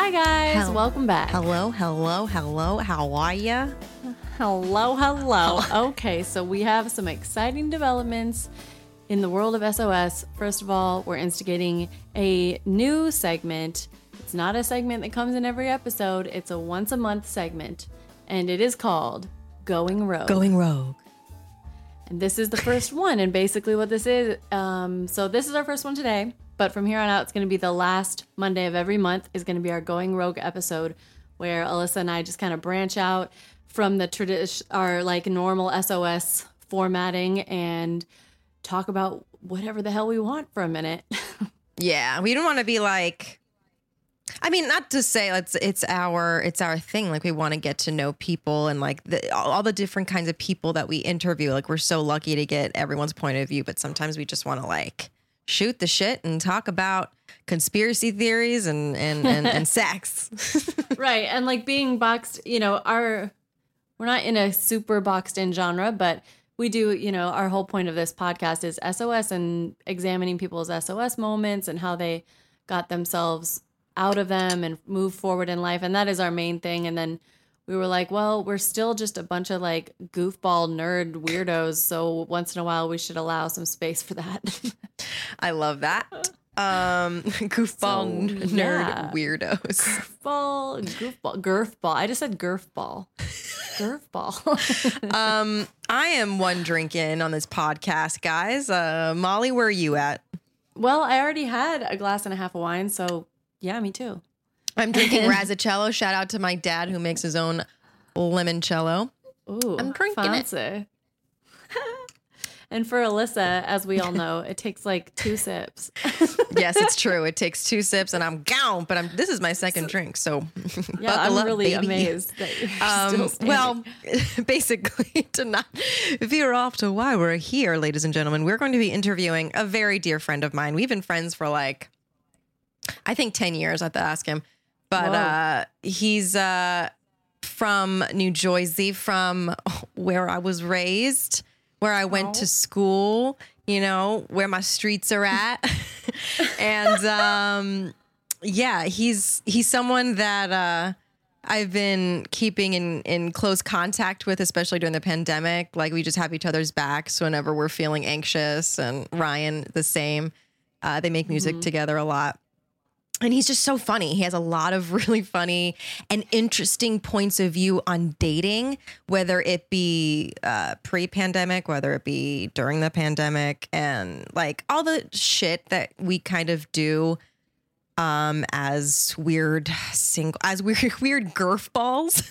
Hi, guys. Hel- Welcome back. Hello, hello, hello. How are ya? Hello, hello. okay, so we have some exciting developments in the world of SOS. First of all, we're instigating a new segment. It's not a segment that comes in every episode, it's a once a month segment, and it is called Going Rogue. Going rogue. And this is the first one. And basically, what this is um, so, this is our first one today. But from here on out, it's going to be the last Monday of every month, is going to be our Going Rogue episode where Alyssa and I just kind of branch out from the tradition, our like normal SOS formatting and talk about whatever the hell we want for a minute. Yeah, we don't want to be like. I mean, not to say it's it's our it's our thing. Like we want to get to know people and like the, all all the different kinds of people that we interview. Like we're so lucky to get everyone's point of view, but sometimes we just want to like shoot the shit and talk about conspiracy theories and and and, and sex. right. And like being boxed, you know, our we're not in a super boxed in genre, but we do, you know, our whole point of this podcast is SOS and examining people's SOS moments and how they got themselves out of them and move forward in life. And that is our main thing. And then we were like, well, we're still just a bunch of like goofball nerd weirdos. So once in a while, we should allow some space for that. I love that. Um, goofball So, nerd yeah. weirdos. goofball, goofball, girthball. I just said girthball. Girthball. Um, I am one drink in on this podcast, guys. Uh, Molly, where are you at? well, I already had a glass and a half of wine. So yeah, me too. I'm drinking Razzicello. Shout out to my dad who makes his own limoncello. Ooh, I'm drinking it. and for Alyssa, as we all know, it takes like two sips. Yes, it's true. It takes two sips and I'm gone, but I'm this is my second drink, so Yeah, I'm up, really baby. amazed that you're Um, well, basically, to not veer off to why we're here, ladies and gentlemen, we're going to be interviewing a very dear friend of mine. We've been friends for like, I think 10 years. I have to ask him. But uh, he's uh, from New Jersey, from where I was raised, where I went to school, you know, where my streets are at. and um, yeah, he's he's someone that uh I've been keeping in in close contact with, especially during the pandemic. Like we just have each other's backs whenever we're feeling anxious, and Ryan the same. Uh, they make music together a lot. And he's just so funny. He has a lot of really funny and interesting points of view on dating, whether it be uh, pre pandemic, whether it be during the pandemic, and like all the shit that we kind of do um as weird single as weird weird girth balls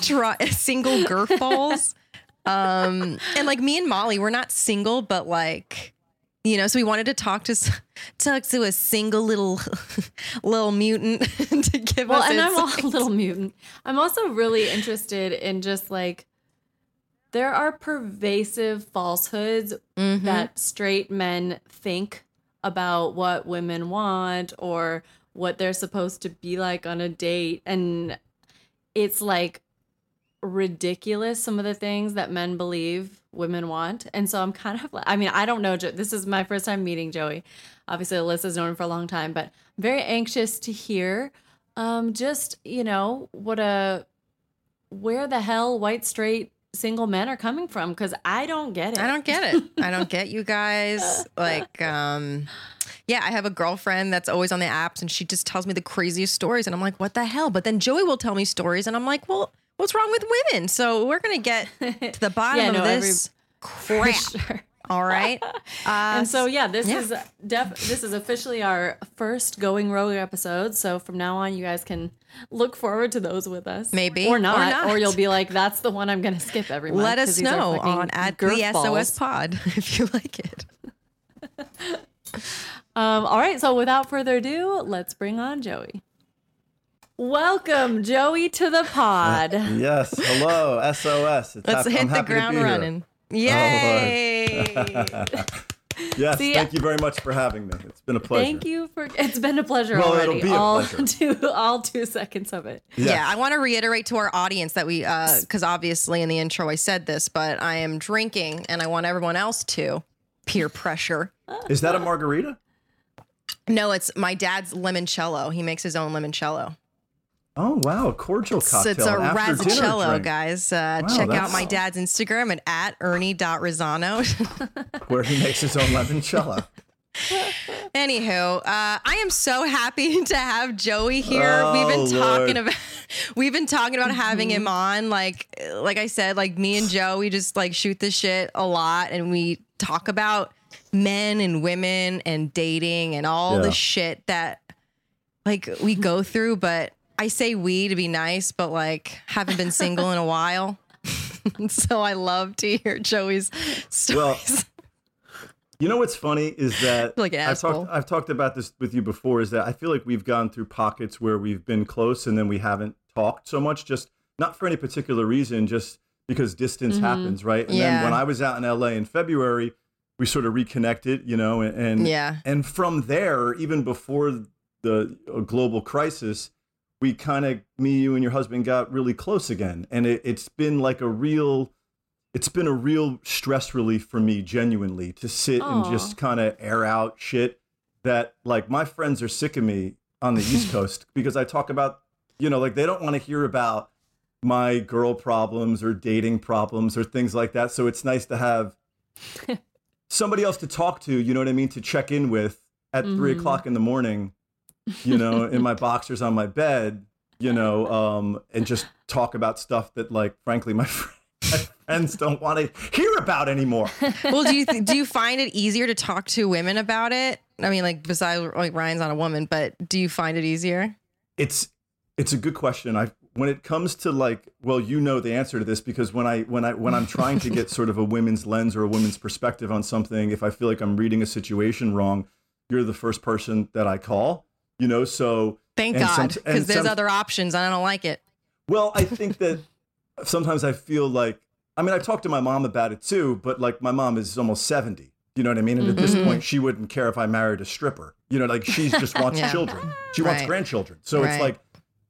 try single girth balls um and like me and molly we're not single but like you know so we wanted to talk to talk to a single little little mutant to give well, us and I'm insight. a little mutant. I'm also really interested in just like there are pervasive falsehoods Mm-hmm. that straight men think about what women want or what they're supposed to be like on a date and it's like ridiculous some of the things that men believe women want and so i'm kind of like i mean i don't know this is my first time meeting joey obviously alyssa's known him for a long time but I'm very anxious to hear um just you know what a where the hell white straight single men are coming from because i don't get it I don't get it. I don't get you guys. Like, um, yeah, I have a girlfriend that's always on the apps and she just tells me the craziest stories. And I'm like, what the hell? But then Joey will tell me stories and I'm like, well, what's wrong with women? So we're going to get to the bottom Yeah, of no, every- this for crap. sure All right. Uh, and so yeah this yeah. is def- this is officially our first going rogue episode so from now on you guys can look forward to those with us Maybe, or or not or, not. you'll be like that's the one i'm gonna skip every month let us know on at the. SOS pod if you like it. um all right so without further ado let's bring on joey welcome joey to the pod Yes. Hello, SOS. It's Let's hap- hit I'm the ground be here. running. Oh, Yay. Yes. So, yeah. Thank you very much for having me. It's been a pleasure. thank you for it's been a pleasure Well, it'll already be a all pleasure. two all two seconds of it Yes. Yeah, I want to reiterate to our audience that we, uh, because obviously in the intro I said this, but I am drinking and I want everyone else to peer pressure. Is that a margarita? No, it's my dad's limoncello. He makes his own limoncello. Oh wow, a cordial cocktail. it's a dinner razzacello, drink, guys. Uh, Wow, check out my dad's Instagram at, at ernie.rosano. where he makes his own limoncello. Anywho, uh, I am so happy to have Joey here. we've been Oh, talking Lord. about we've been talking about having Mm-hmm. him on. Like like I said, like me and Joe, we just like shoot the shit a lot and we talk about men and women and dating and all Yeah. the shit that like we go through, but I say we to be nice, but like haven't been single in a while. so I love to hear Joey's stories. Well. You know what's funny is that Like I've talked I've talked about this with you before is that I feel like we've gone through pockets where we've been close and then we haven't talked so much just not for any particular reason just because distance mm-hmm. happens, right? And Yeah. then when I was out in LA in February, we sort of reconnected, you know, and and, Yeah. and from there even before the global crisis, we kind of me you and your husband got really close again and it, it's been like a real it's been a real stress relief for me genuinely to sit and just kind of air out shit that like my friends are sick of me on the east coast because i talk about you know like they don't want to hear about my girl problems or dating problems or things like that so it's nice to have somebody else to talk to you know what i mean to check in with at three Mhm. o'clock in the morning you know in my boxers on my bed you know um and just talk about stuff that like frankly my friends my friends don't want to hear about anymore. well, do you th- do you find it easier to talk to women about it? I mean, like besides like Ryan's not a woman, but do you find it easier? It's it's a good question. I when it comes to like, well, you know the answer to this because when I when I when I'm trying to get sort of a women's lens or a women's perspective on something, if I feel like I'm reading a situation wrong, you're the first person that I call. You know, so Thank God, because there's some- other options, and I don't like it. Well, I think that sometimes I feel like I mean I talked to my mom about it too, but like my mom is almost 70. You know what I mean? And at this Mhm. point she wouldn't care if I married a stripper. You know, like she just wants Yeah. children. She wants Right. grandchildren. So it's like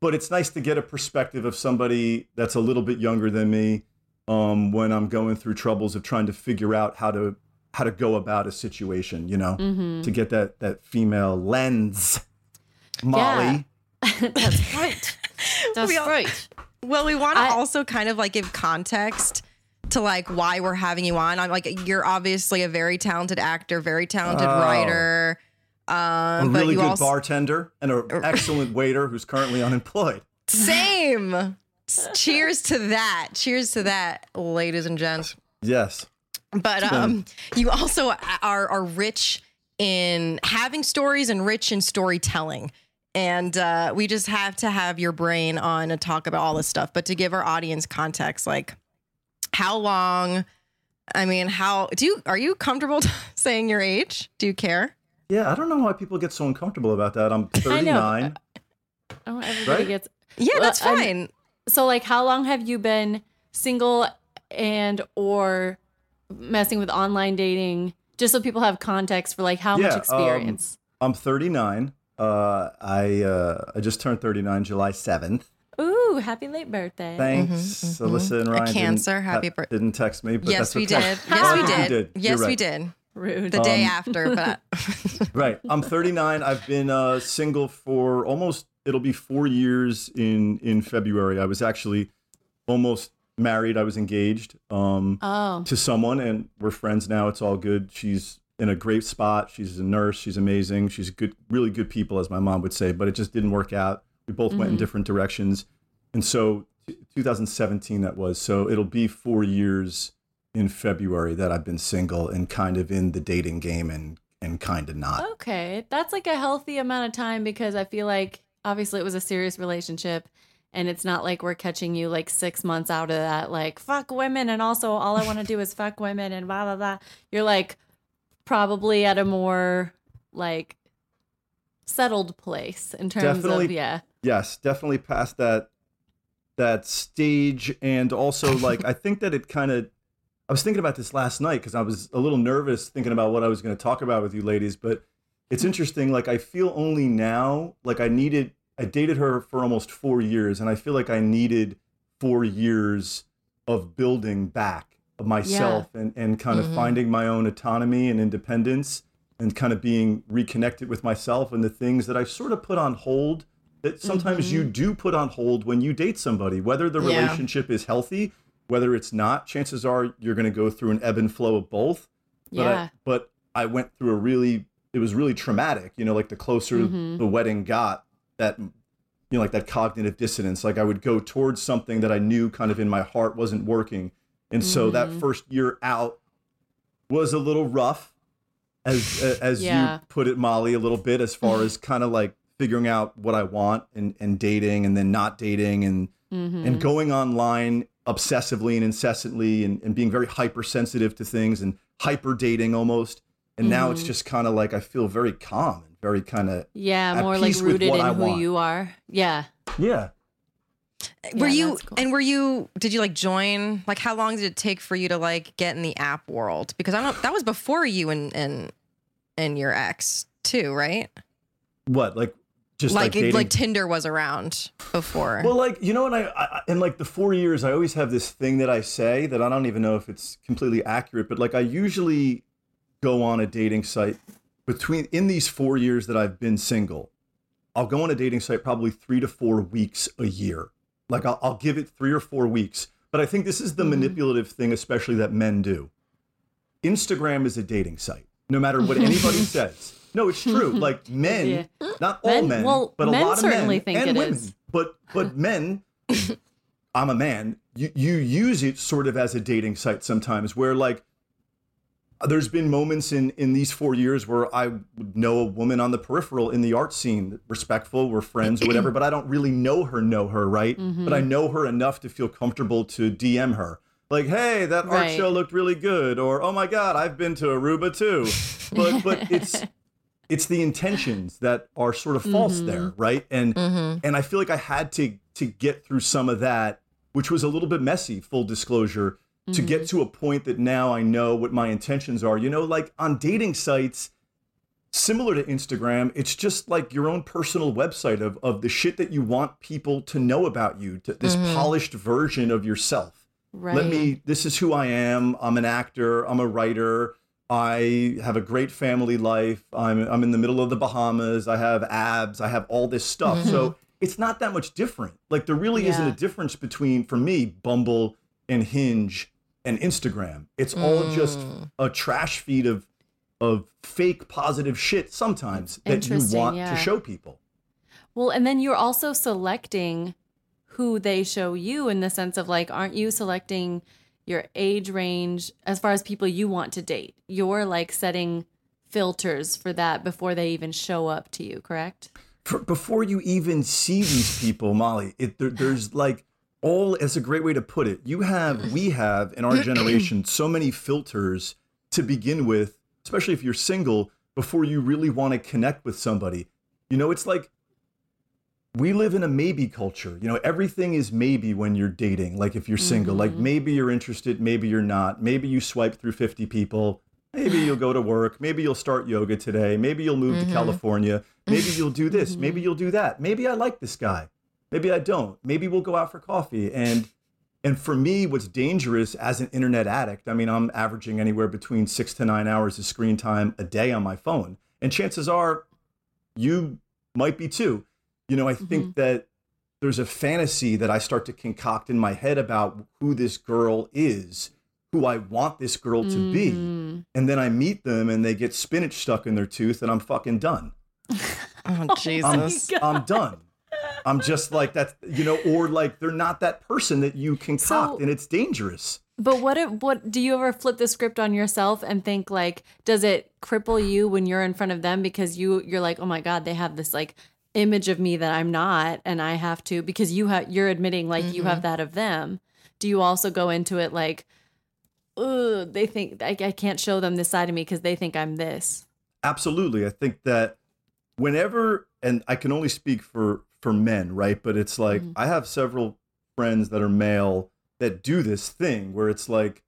but it's nice to get a perspective of somebody that's a little bit younger than me um, when I'm going through troubles of trying to figure out how to how to go about a situation, you know, Mm-hmm. to get that that female lens. Molly. That's right. That's We all- right. Well, we want to I- also kind of like give context to like why we're having you on. I'm like, you're obviously a very talented actor, very talented Oh. writer. a Um, but really you good also bartender and an excellent waiter who's currently unemployed. same. Cheers to that. Cheers to that, ladies and gents. Yes. But um, you also are are rich in having stories and rich in storytelling. And uh, we just have to have your brain on to talk about all this stuff. But to give our audience context, like how long? I mean, how do you are you comfortable saying your age? Do you care? Yeah, I don't know why people get so uncomfortable about that. I'm I know. 39. Oh, everybody Right? gets. Yeah, Well, that's I'm- fine. So, like, how long have you been single and or messing with online dating? Just so people have context for like how Yeah, much um, experience. I'm 39. Uh, I uh, I just turned 39 July 7th. Ooh, happy late birthday! Thanks, mhm. Alyssa and A Ryan. didn't- Cancer, happy birthday. Didn't text me, but yes, that's we okay. did. Yes, we you did. You're Yes, we did. Rude. The day Um, after, but Right. I'm 39. I've been uh, single for almost. It'll be four years in in February. I was actually almost married. I was engaged. Um, oh, to someone and we're friends now it's all good she's in a great spot she's a nurse she's amazing she's good really good people as my mom would say but it just didn't work out we both went in Mhm. different directions and so t- 2017 that was so it'll be four years in february that i've been single and kind of in the dating game and and kind of not okay. That's like a healthy amount of time because I feel like obviously it was a serious relationship. And it's not like we're catching you like six months out of that, like fuck women, and also all I want to do is fuck women, and blah blah blah. You're like probably at a more like settled place in terms Definitely of yeah. yes definitely past that that stage and also like i think that it kind of i was thinking about this last night because i was a little nervous thinking about what i was going to talk about with you ladies but it's interesting like i feel only now like i needed i dated her for almost four years and i feel like i needed four years of building back of myself and, and kind of Mhm. finding my own autonomy and independence and kind of being reconnected with myself and the things that I sort of put on hold that sometimes you do put on hold when you date somebody, whether the Yeah. relationship is healthy, whether it's not, chances are you're going to go through an ebb and flow of both. But I, Yeah. but I went through a really, it was really traumatic, you know, like the closer Mhm. the wedding got, that, you know, like that cognitive dissonance. Like I would go towards something that I knew kind of in my heart wasn't working. And so that Mhm. first year out was a little rough, as as Yeah. you put it, Molly, a little bit as far as kind of like figuring out what I want and, and dating and then not dating and Mhm. and going online obsessively and incessantly and, and being very hypersensitive to things and hyper dating almost. And now it's Mhm. just kind of like I feel very calm and very kind of yeah, more like rooted in I who want. you are. Yeah. yeah. Were Yeah, you cool. and were you did you like join like how long did it take for you to like get in the app world because i don't that was before you and and and your ex too right What like just like, like like tinder was around before Well, like you know, what I, I in like the four years, I always have this thing that I say that I don't even know if it's completely accurate, but like I usually go on a dating site between in these four years that I've been single. I'll go on a dating site probably three to four weeks a year. Like I'll, I'll give it three or four weeks. But I think this is the Mhm. manipulative thing, especially that men do. Instagram is a dating site, no matter what anybody says. No, it's true. Like men, Yeah. not all Men- men, well, but a men lot of men and women. is. But but men, I'm a man. You you use it sort of as a dating site sometimes, where like there's been moments in in these four years where I would know a woman on the peripheral in the art scene, respectful, we're friends, or whatever, but I don't really know her, know her, right? But I know her enough to feel comfortable to DM her. Like, hey, that art Right. show looked really good, or oh my god, I've been to Aruba too. But but it's it's the intentions that are sort of false Mhm. there, right? And mm-hmm. and I feel like I had to to get through some of that, which was a little bit messy, full disclosure, to Mm-hmm. get to a point that now I know what my intentions are. You know, like on dating sites, similar to Instagram, it's just like your own personal website of of the shit that you want people to know about you, to, this Mhm. polished version of yourself. Right. Let me. This is who I am. I'm an actor. I'm a writer. I have a great family life. I'm I'm in the middle of the Bahamas. I have abs. I have all this stuff. So it's not that much different. Like there really isn't a difference between for me Bumble and Hinge and Instagram. It's all just Mm. a trash feed of of fake positive shit sometimes that you want yeah. to show people. Well, and then you're also selecting who they show you in the sense of like, aren't you selecting your age range as far as people you want to date? You're like setting filters for that before they even show up to you, correct? for, before you even see these people, Molly, it, there, there's like all. It's a great way to put it. You have, we have in our generation, so many filters to begin with, especially if you're single. Before you really want to connect with somebody, you know, it's like we live in a maybe culture. You know, everything is maybe when you're dating. Like if you're single, like Mhm. maybe you're interested, maybe you're not. Maybe you swipe through 50 people. Maybe you'll go to work. Maybe you'll start yoga today. Maybe you'll move Mhm. to California. Maybe you'll do this. Maybe you'll do that. Maybe I like this guy. Maybe I don't. Maybe we'll go out for coffee. And and for me, what's dangerous as an internet addict, I mean, I'm averaging anywhere between six to nine hours of screen time a day on my phone. And chances are you might be too. You know, I think that there's a fantasy that I start to concoct in my head about who this girl is, who I want this girl to be. Mhm. And then I meet them and they get spinach stuck in their tooth and I'm fucking done. oh I'm, jesus I'm done. I'm just like that's you know, or like they're not that person that you concoct So- and it's dangerous. But what if, what do you ever flip the script on yourself and think like does it cripple you when you're in front of them because you you're like oh my god they have this like image of me that I'm not and I have to because you have you're admitting like you have mm-hmm. that of them. Do you also go into it like Ugh, they think I, I can't show them this side of me because they think I'm this. Absolutely. I think that whenever and I can only speak for for men, right? But it's like Mhm. I have several friends that are male that do this thing where it's like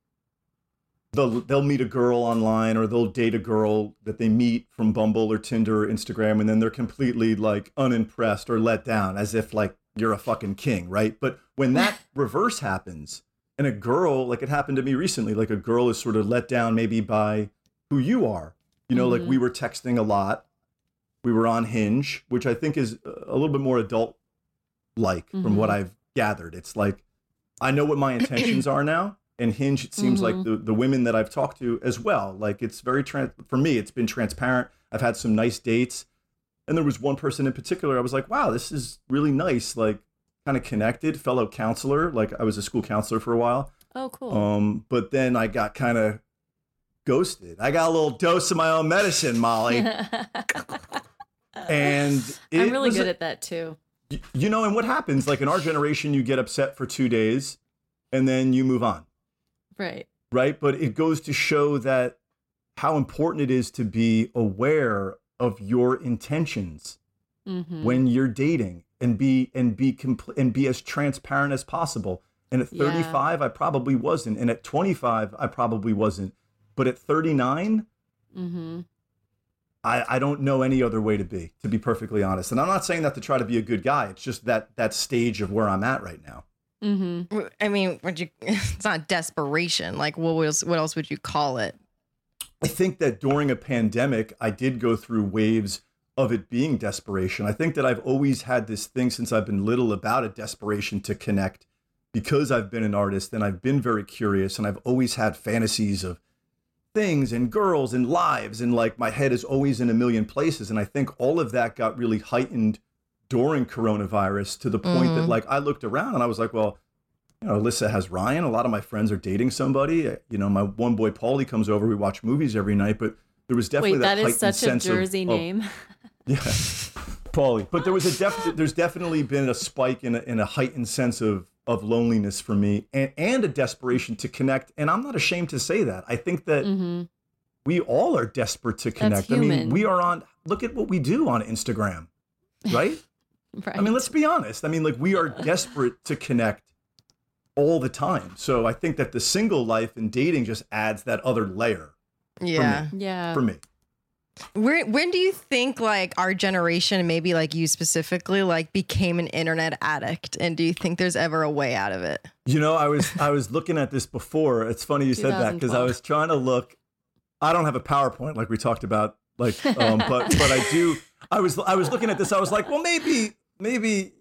they'll they'll meet a girl online or they'll date a girl that they meet from Bumble or Tinder or Instagram and then they're completely like unimpressed or let down as if like you're a fucking king, right? But when that reverse happens and a girl like it happened to me recently, like a girl is sort of let down maybe by who you are You know, like Mhm. we were texting a lot. We were on Hinge, which I think is a little bit more adult like from what Mhm. I've gathered. It's like I know what my intentions are now. And Hinge, it seems like Mhm. the, the women that I've talked to as well. Like it's very trans for me, it's been transparent. I've had some nice dates. And there was one person in particular, I was like, wow, this is really nice. Like kind of connected, fellow counselor. Like I was a school counselor for a while. Oh, cool. Um, but then I got kind of ghosted. I got a little dose of my own medicine, Molly. and I'm really good a- at that too. you know, and what happens? Like in our generation, you get upset for two days and then you move on, Right. right? But it goes to show that how important it is to be aware of your intentions hmm when you're dating and be and be compl- and be as transparent as possible. And at Yeah. 35, I probably wasn't, and at 25, I probably wasn't. But at 39, hmm I, I don't know any other way to be, to be perfectly honest. And I'm not saying that to try to be a good guy. It's just that that stage of where I'm at right now. Mm-hmm. I mean, would you? It's not desperation. Like, what else? What else would you call it? I think that during a pandemic, I did go through waves of it being desperation. I think that I've always had this thing since I've been little about a desperation to connect because I've been an artist and I've been very curious and I've always had fantasies of things and girls and lives and like my head is always in a million places and I think all of that got really heightened during coronavirus to the point that Mhm. like I looked around and I was like, well, you know, Alyssa has Ryan. A lot of my friends are dating somebody. You know, my one boy Paulie comes over. We watch movies every night, but there was definitely Wait, that, that is such a Jersey of, name. yeah, Paulie. But there was a def- there's definitely been a spike in a, in a heightened sense of of loneliness for me and, and a desperation to connect. And I'm not ashamed to say that. I think that hmm we all are desperate to connect. I mean, we are on. Look at what we do on Instagram, right? Right. I mean, let's be honest. I mean, like we are desperate to connect all the time. So I think that the single life and dating just adds that other layer Yeah. Yeah. for me. Where, when do you think like our generation, maybe like you specifically, like became an internet addict? And do you think there's ever a way out of it? You know, I was I was looking at this before. It's funny you said that because I was trying to look. I don't have a PowerPoint like we talked about, like, um, but but I do. I was I was looking at this. I was like, well, maybe maybe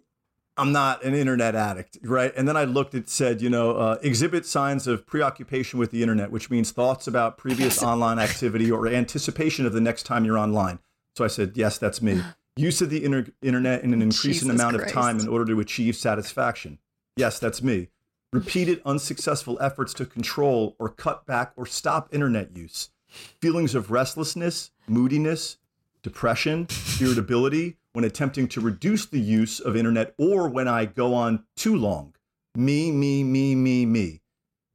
I'm not an internet addict, right? And then I looked. It said, you know, uh, exhibit signs of preoccupation with the internet, which means thoughts about previous online activity or anticipation of the next time you're online. So I said, yes, that's me. Use of the inter- internet in an increasing Jesus amount of time in order to achieve satisfaction. Yes, that's me. Repeated unsuccessful efforts to control or cut back or stop internet use. Feelings of restlessness, moodiness, depression, irritability when attempting to reduce the use of internet or when I go on too long. Me, me, me, me, me.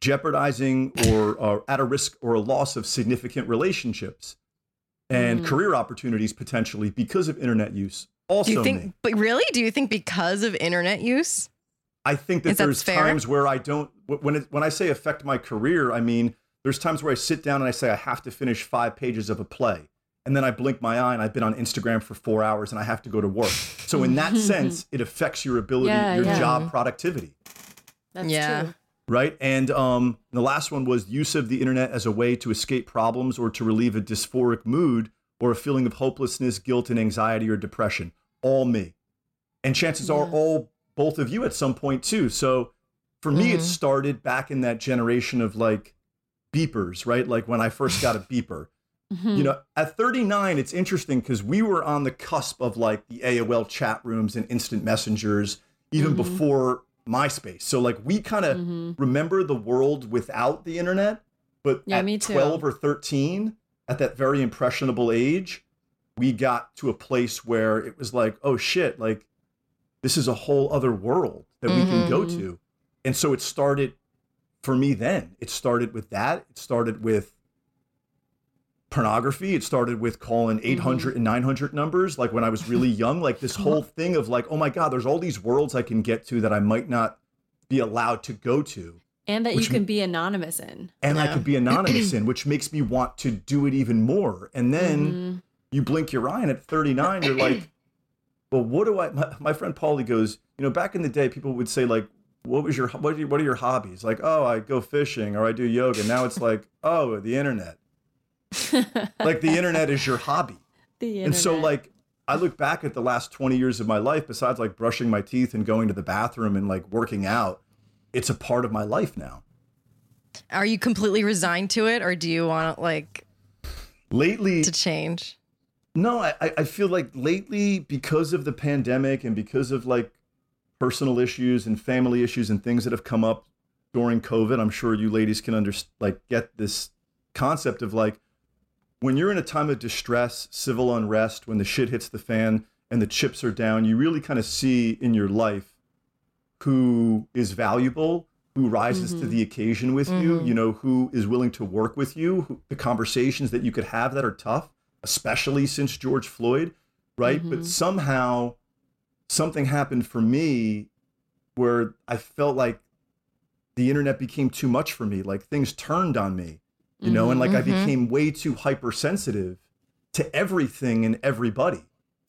Jeopardizing or, or at a risk or a loss of significant relationships and Mm. career opportunities potentially because of internet use. Also, Do you think, me. but really, do you think because of internet use? I think that Is there's times where I don't when it, when I say affect my career, I mean there's times where I sit down and I say I have to finish 5 pages of a play. And then I blink my eye and I've been on Instagram for 4 hours and I have to go to work. So in that sense, it affects your ability, Yeah, your yeah. job productivity, That's Yeah. true. right? And um the last one was use of the internet as a way to escape problems or to relieve a dysphoric mood or a feeling of hopelessness, guilt and anxiety or depression. All me. And chances are all both of you at some point too. So for me, it Mhm. started back in that generation of like beepers, right? Like when I first got a beeper. Mhm. You know, at 39, it's interesting because we were on the cusp of like the AOL chat rooms and instant messengers even Mhm. before MySpace. So like we kind of Mhm. remember the world without the internet, but Yeah, at me too. 12 or 13, at that very impressionable age, we got to a place where it was like, oh shit, like this is a whole other world that we can go Mhm. to. And so it started for me then. It started with that. It started with pornography. It started with calling 800 and 900 numbers like when I was really young. Like this whole thing of like, oh my God, there's all these worlds I can get to that I might not be allowed to go to. And that you can be anonymous in. And I could be anonymous in, which makes me want to do it even more. And then Mhm. you blink your eye and at 39, you're like, well, what do I, my, my friend Paulie goes, you know, back in the day, people would say like, what was your, what are, your, what are your hobbies? Like, oh, I go fishing or I do yoga. Now it's like, oh, the internet. like the internet is your hobby. And so like I look back at the last 20 years of my life besides like brushing my teeth and going to the bathroom and like working out, it's a part of my life now. Are you completely resigned to it, or do you want like Lately, to change? no, I, I- I feel like lately because of the pandemic and because of like personal issues and family issues and things that have come up during COVID, I'm sure you ladies can under like get this concept of like when you're in a time of distress, civil unrest, when the shit hits the fan and the chips are down, you really kind of see in your life who is valuable, who rises to mm-hmm. the occasion with you, mm-hmm. you know, who is willing to work with you, who, the conversations that you could have that are tough, especially since George Floyd, right? But mm-hmm. somehow something happened for me where I felt like the internet became too much for me, like things turned on me you know, and like I mm-hmm. became way too hypersensitive to everything and everybody,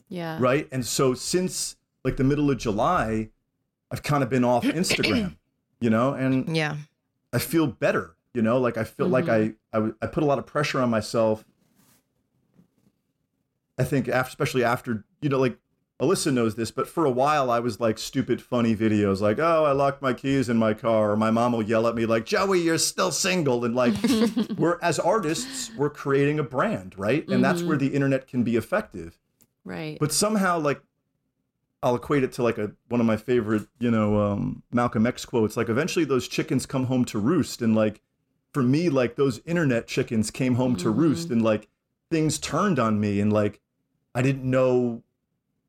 yeah. right? And so since like the middle of July, I've kind of been off Instagram, you know, and Yeah. I feel better, you know, like I feel like mm-hmm. I I put a lot of pressure on myself. I think after, especially after, you know, like Alyssa knows this, but for a while I was like stupid, funny videos like, oh, I locked my keys in my car. Or my mom will yell at me like, Joey, you're still single. And like, we're as artists, we're creating a brand, right? And that's where the internet can be effective. Right. But somehow, like, I'll equate it to like a one of my favorite, you know, um, Malcolm X quotes. Like, eventually those chickens come home to roost, and like, for me, like those internet chickens came home to roost, and like things turned on me, and like I didn't know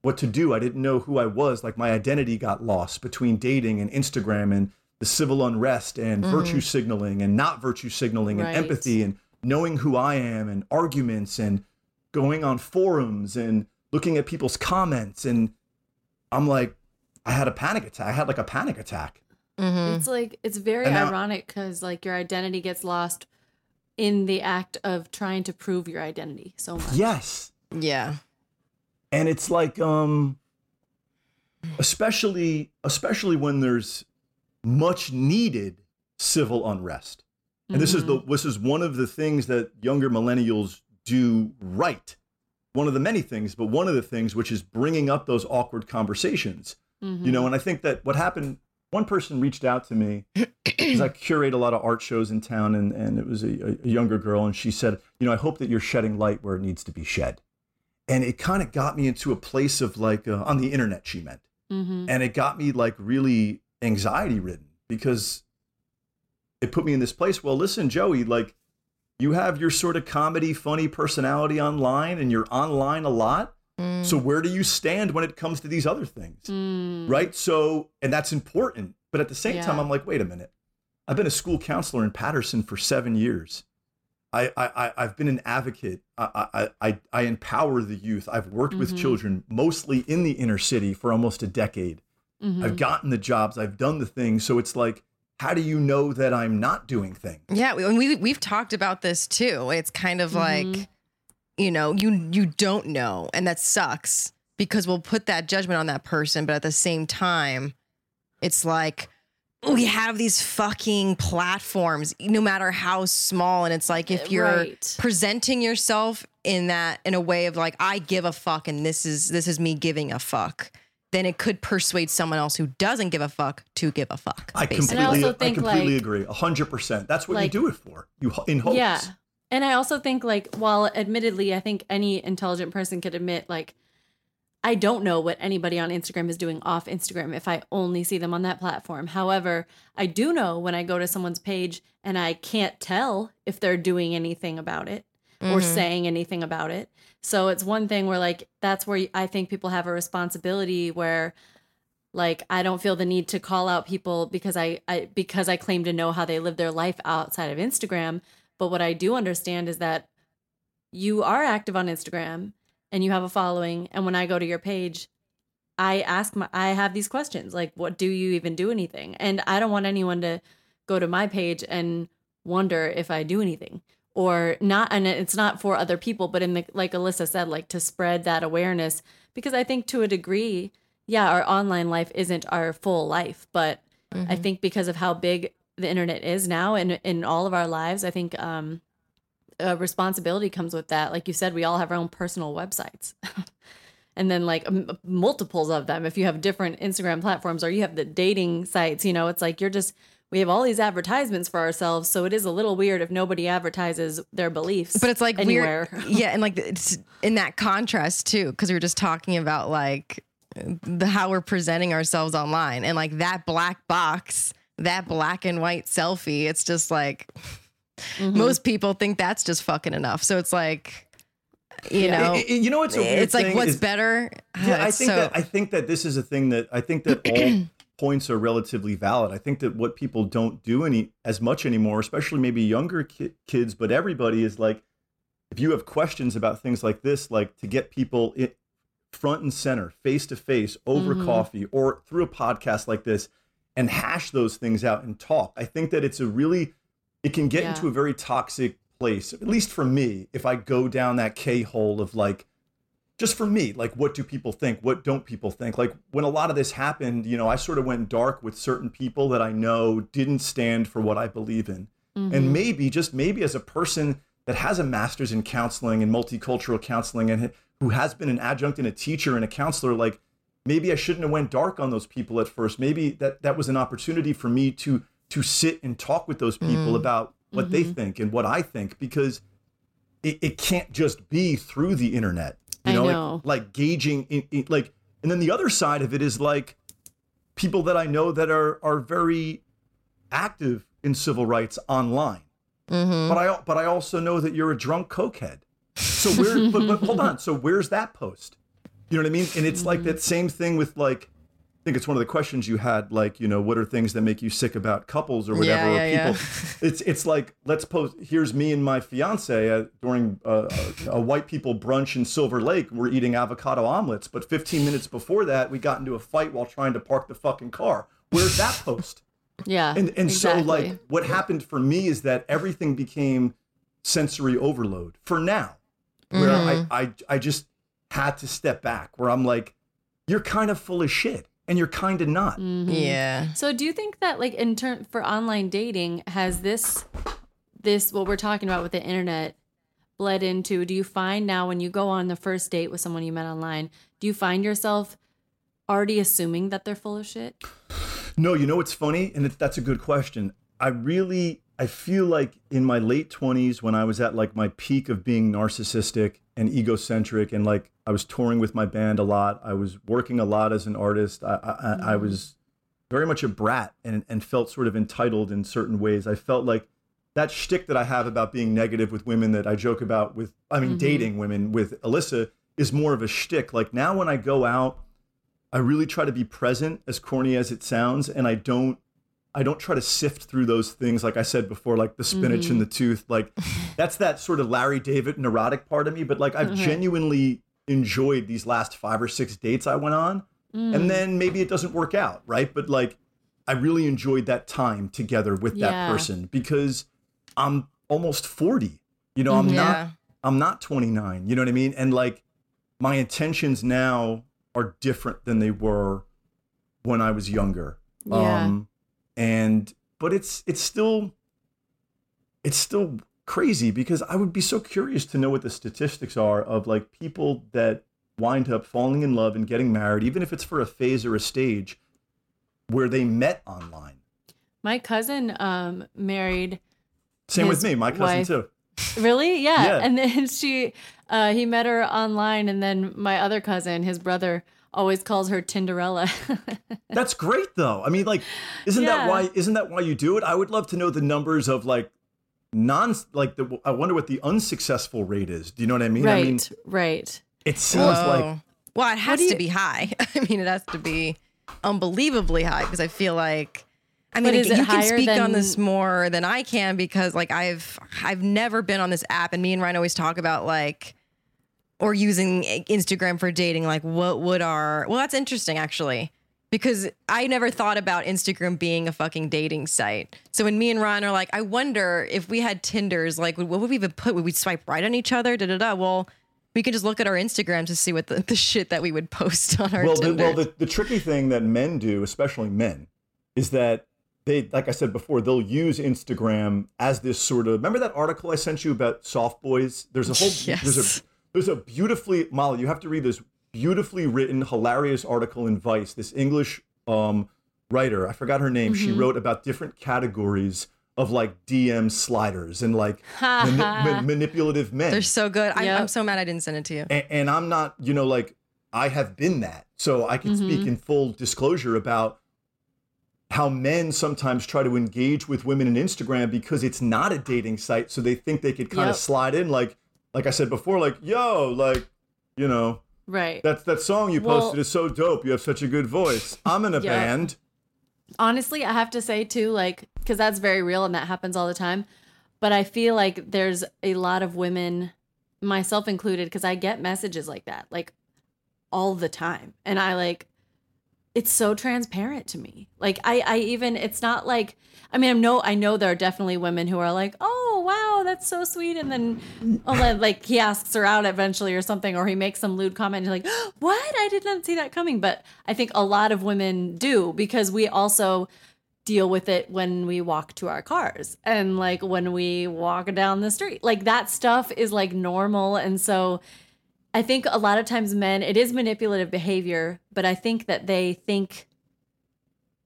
what to do. I didn't know who I was. Like my identity got lost between dating and Instagram and the civil unrest and virtue signaling and not virtue signaling Right. and empathy and knowing who I am and arguments and going on forums and looking at people's comments and I'm like I had a panic attack. I had like a panic attack. Mm-hmm. It's like it's very And now- ironic because like your identity gets lost in the act of trying to prove your identity so much. Yes. Yeah. And it's like um especially especially when there's much needed civil unrest. And this is the this is one of the things that younger millennials do right. One of the many things but one of the things which is bringing up those awkward conversations. You know and i think that what happened one person reached out to me because i curate a lot of art shows in town and, and it was a, a younger girl and she said you know i hope that you're shedding light where it needs to be shed and it kind of got me into a place of like uh, on the internet she meant. Mm-hmm. and it got me like really anxiety ridden because it put me in this place well listen joey like you have your sort of comedy funny personality online and you're online a lot. Mm. so where do you stand when it comes to these other things? Mm. right? So and that's important. But at the same time i'm like wait a minute. I've been a school counselor in Paterson for seven years I, I, I've been an advocate. I, I, I, I empower the youth. I've worked with Mhm. children mostly in the inner city for almost a decade. Mhm. I've gotten the jobs. I've done the things. So it's like, how do you know that I'm not doing things? Yeah, and we we've talked about this too. It's kind of like, you know, you you don't know, and that sucks because we'll put that judgment on that person, but at the same time, it's like we have these fucking platforms, no matter how small, and it's like if you're Right. presenting yourself in that in a way of like I give a fuck, and this is this is me giving a fuck. Then it could persuade someone else who doesn't give a fuck to give a fuck. I basically. And I completely, also think, I completely like- agree. hundred percent. That's what like- you do it for. You in hopes. Yeah. And I also think like while admittedly I think any intelligent person could admit like I don't know what anybody on Instagram is doing off Instagram if I only see them on that platform. However, I do know when I go to someone's page and I can't tell if they're doing anything about it or Mhm. saying anything about it. So it's one thing where like that's where I think people have a responsibility where like I don't feel the need to call out people because I, I because I claim to know how they live their life outside of Instagram. But what I do understand is that you are active on Instagram and you have a following. And when I go to your page, I ask my I have these questions like, what do you even do anything? And I don't want anyone to go to my page and wonder if I do anything or not. And it's not for other people, but in the like Alyssa said, like to spread that awareness because I think to a degree, yeah, our online life isn't our full life, but Mm-hmm. I think because of how big the internet is now and in all of our lives, I think um uh, responsibility comes with that. Like you said, we all have our own personal websites. and then like m- multiples of them if you have different Instagram platforms or you have the dating sites, you know, it's like you're just we have all these advertisements for ourselves, so it is a little weird if nobody advertises their beliefs. But it's like anywhere. weird, yeah, and like it's in that contrast too, because we were just talking about like the how we're presenting ourselves online, and like that black box, that black and white selfie. It's just like Mhm. most people think that's just fucking enough. So it's like, you Yeah. know, I- I- you know weird it's like what's is- better. Yeah, I think so- that I think that this is a thing that I think that all points are relatively valid. I think that what people don't do any as much anymore, especially maybe younger ki- kids, but everybody is like, if you have questions about things like this, like to get people in, front and center, face to face, over Mhm. coffee, or through a podcast like this, and hash those things out and talk. I think that it's a really, it can get Yeah. into a very toxic place. At least for me, if I go down that K hole of like just for me, like what do people think? What don't people think? Like when a lot of this happened, you know, I sort of went dark with certain people that I know didn't stand for what I believe in. Mhm. And maybe, just maybe as a person that has a master's in counseling and multicultural counseling and who has been an adjunct and a teacher and a counselor, like maybe I shouldn't have went dark on those people at first. Maybe that that was an opportunity for me to to sit and talk with those people Mm. about what they think and what I think because it, it can't just be through the internet. You know, know. Like, like gauging in, in- like and then the other side of it is like people that I know that are are very active in civil rights online. Mhm. But I but I also know that you're a drunk cokehead. So where but, but hold on. So where's that post? You know what I mean? And it's like that same thing with like think it's one of the questions you had, like, you know, what are things that make you sick about couples or whatever? Yeah, or yeah, people. It's it's like let's post. Here's me and my fiance uh, during uh, a, a white people brunch in Silver Lake. We're eating avocado omelets, but 15 minutes before that, we got into a fight while trying to park the fucking car. Where's that post? yeah. and and so like what happened for me is that everything became sensory overload for now where Mhm. I, I i just had to step back where i'm like you're kind of full of shit and you're kind of not Mhm. yeah. So do you think that like in turn for online dating has this this what we're talking about with the internet bled into do you find now when you go on the first date with someone you met online do you find yourself already assuming that they're full of shit? no you know what's funny and it, that's a good question i really i feel like in my late 20s when i was at like my peak of being narcissistic and egocentric and like i was touring with my band a lot i was working a lot as an artist i i, I was very much a brat and, and felt sort of entitled in certain ways. I felt like that shtick that I have about being negative with women that I joke about with, I mean, Mhm. dating women with Alyssa is more of a shtick. Like now when I go out, I really try to be present, as corny as it sounds, and I don't. I don't try to sift through those things, like I said before, like the spinach and the tooth. Like that's that sort of Larry David neurotic part of me. But like I've Mhm. genuinely enjoyed these last five or six dates I went on Mm. and then maybe it doesn't work out, right? But like, I really enjoyed that time together with that person because I'm almost 40. You know, I'm Mhm. not I'm not 29. You know what I mean? And like, my intentions now are different than they were when I was younger. Yeah. Um, and but it's it's still it's still crazy because I would be so curious to know what the statistics are of like people that wind up falling in love and getting married, even if it's for a phase or a stage where they met online. My cousin um married Same with me, my cousin wife- too. Really? Yeah. Yeah. And then she, uh, he met her online, and then my other cousin, his brother, always calls her Tinderella. That's great though. I mean, like, isn't that why? Isn't that why you do it? I would love to know the numbers of like non like the. I wonder what the unsuccessful rate is. Do you know what I mean? right. I mean, right. it seems Whoa. like well, it has do to you- be high. I mean, it has to be unbelievably high because I feel like. I mean, is it you can higher speak on this more than I can because, like, I've I've never been on this app, and me and Ryan always talk about like, or using eh, Instagram for dating. Like, what would our? Well, that's interesting actually because I never thought about Instagram being a fucking dating site. So when me and Ryan are like, I wonder if we had Tinders, like, what would we even put? Would we swipe right on each other? Da da da. Well, we could just look at our Instagram to see what the, the shit that we would post on our well, the, well, the, the tricky thing that men do, especially men, is that they like I said before, they'll use Instagram as this sort of remember that article I sent you about soft boys? There's a whole Yes. there's a there's a beautifully Molly, you have to read this beautifully written, hilarious article in Vice. This English um writer, I forgot her name, she wrote about different categories of like DM sliders and like mani- ma- manipulative men They're so good. I'm, Yep. I'm so mad I didn't send it to you. and, and I'm not, you know, like I have been that, so I can speak in full disclosure about how men sometimes try to engage with women in Instagram because it's not a dating site, so they think they could kind of slide in, like, like I said before, like, yo, like, you know, Right. that's that song you Well- posted is so dope. You have such a good voice. I'm in a Yeah. band. honestly, I have to say too, like, because that's very real and that happens all the time. But I feel like there's a lot of women, myself included, because I get messages like that, like all the time. And I like, it's so transparent to me. Like, I, I even, it's not like, I mean, I know, I know there are definitely women who are like, oh, wow, that's so sweet. And then, oh, like, he asks her out eventually or something, or he makes some lewd comment. And like, oh, what? I did not see that coming. But I think a lot of women do because we also deal with it when we walk to our cars and like when we walk down the street. Like, that stuff is like normal. And so, I think a lot of times men, it is manipulative behavior, but I think that they think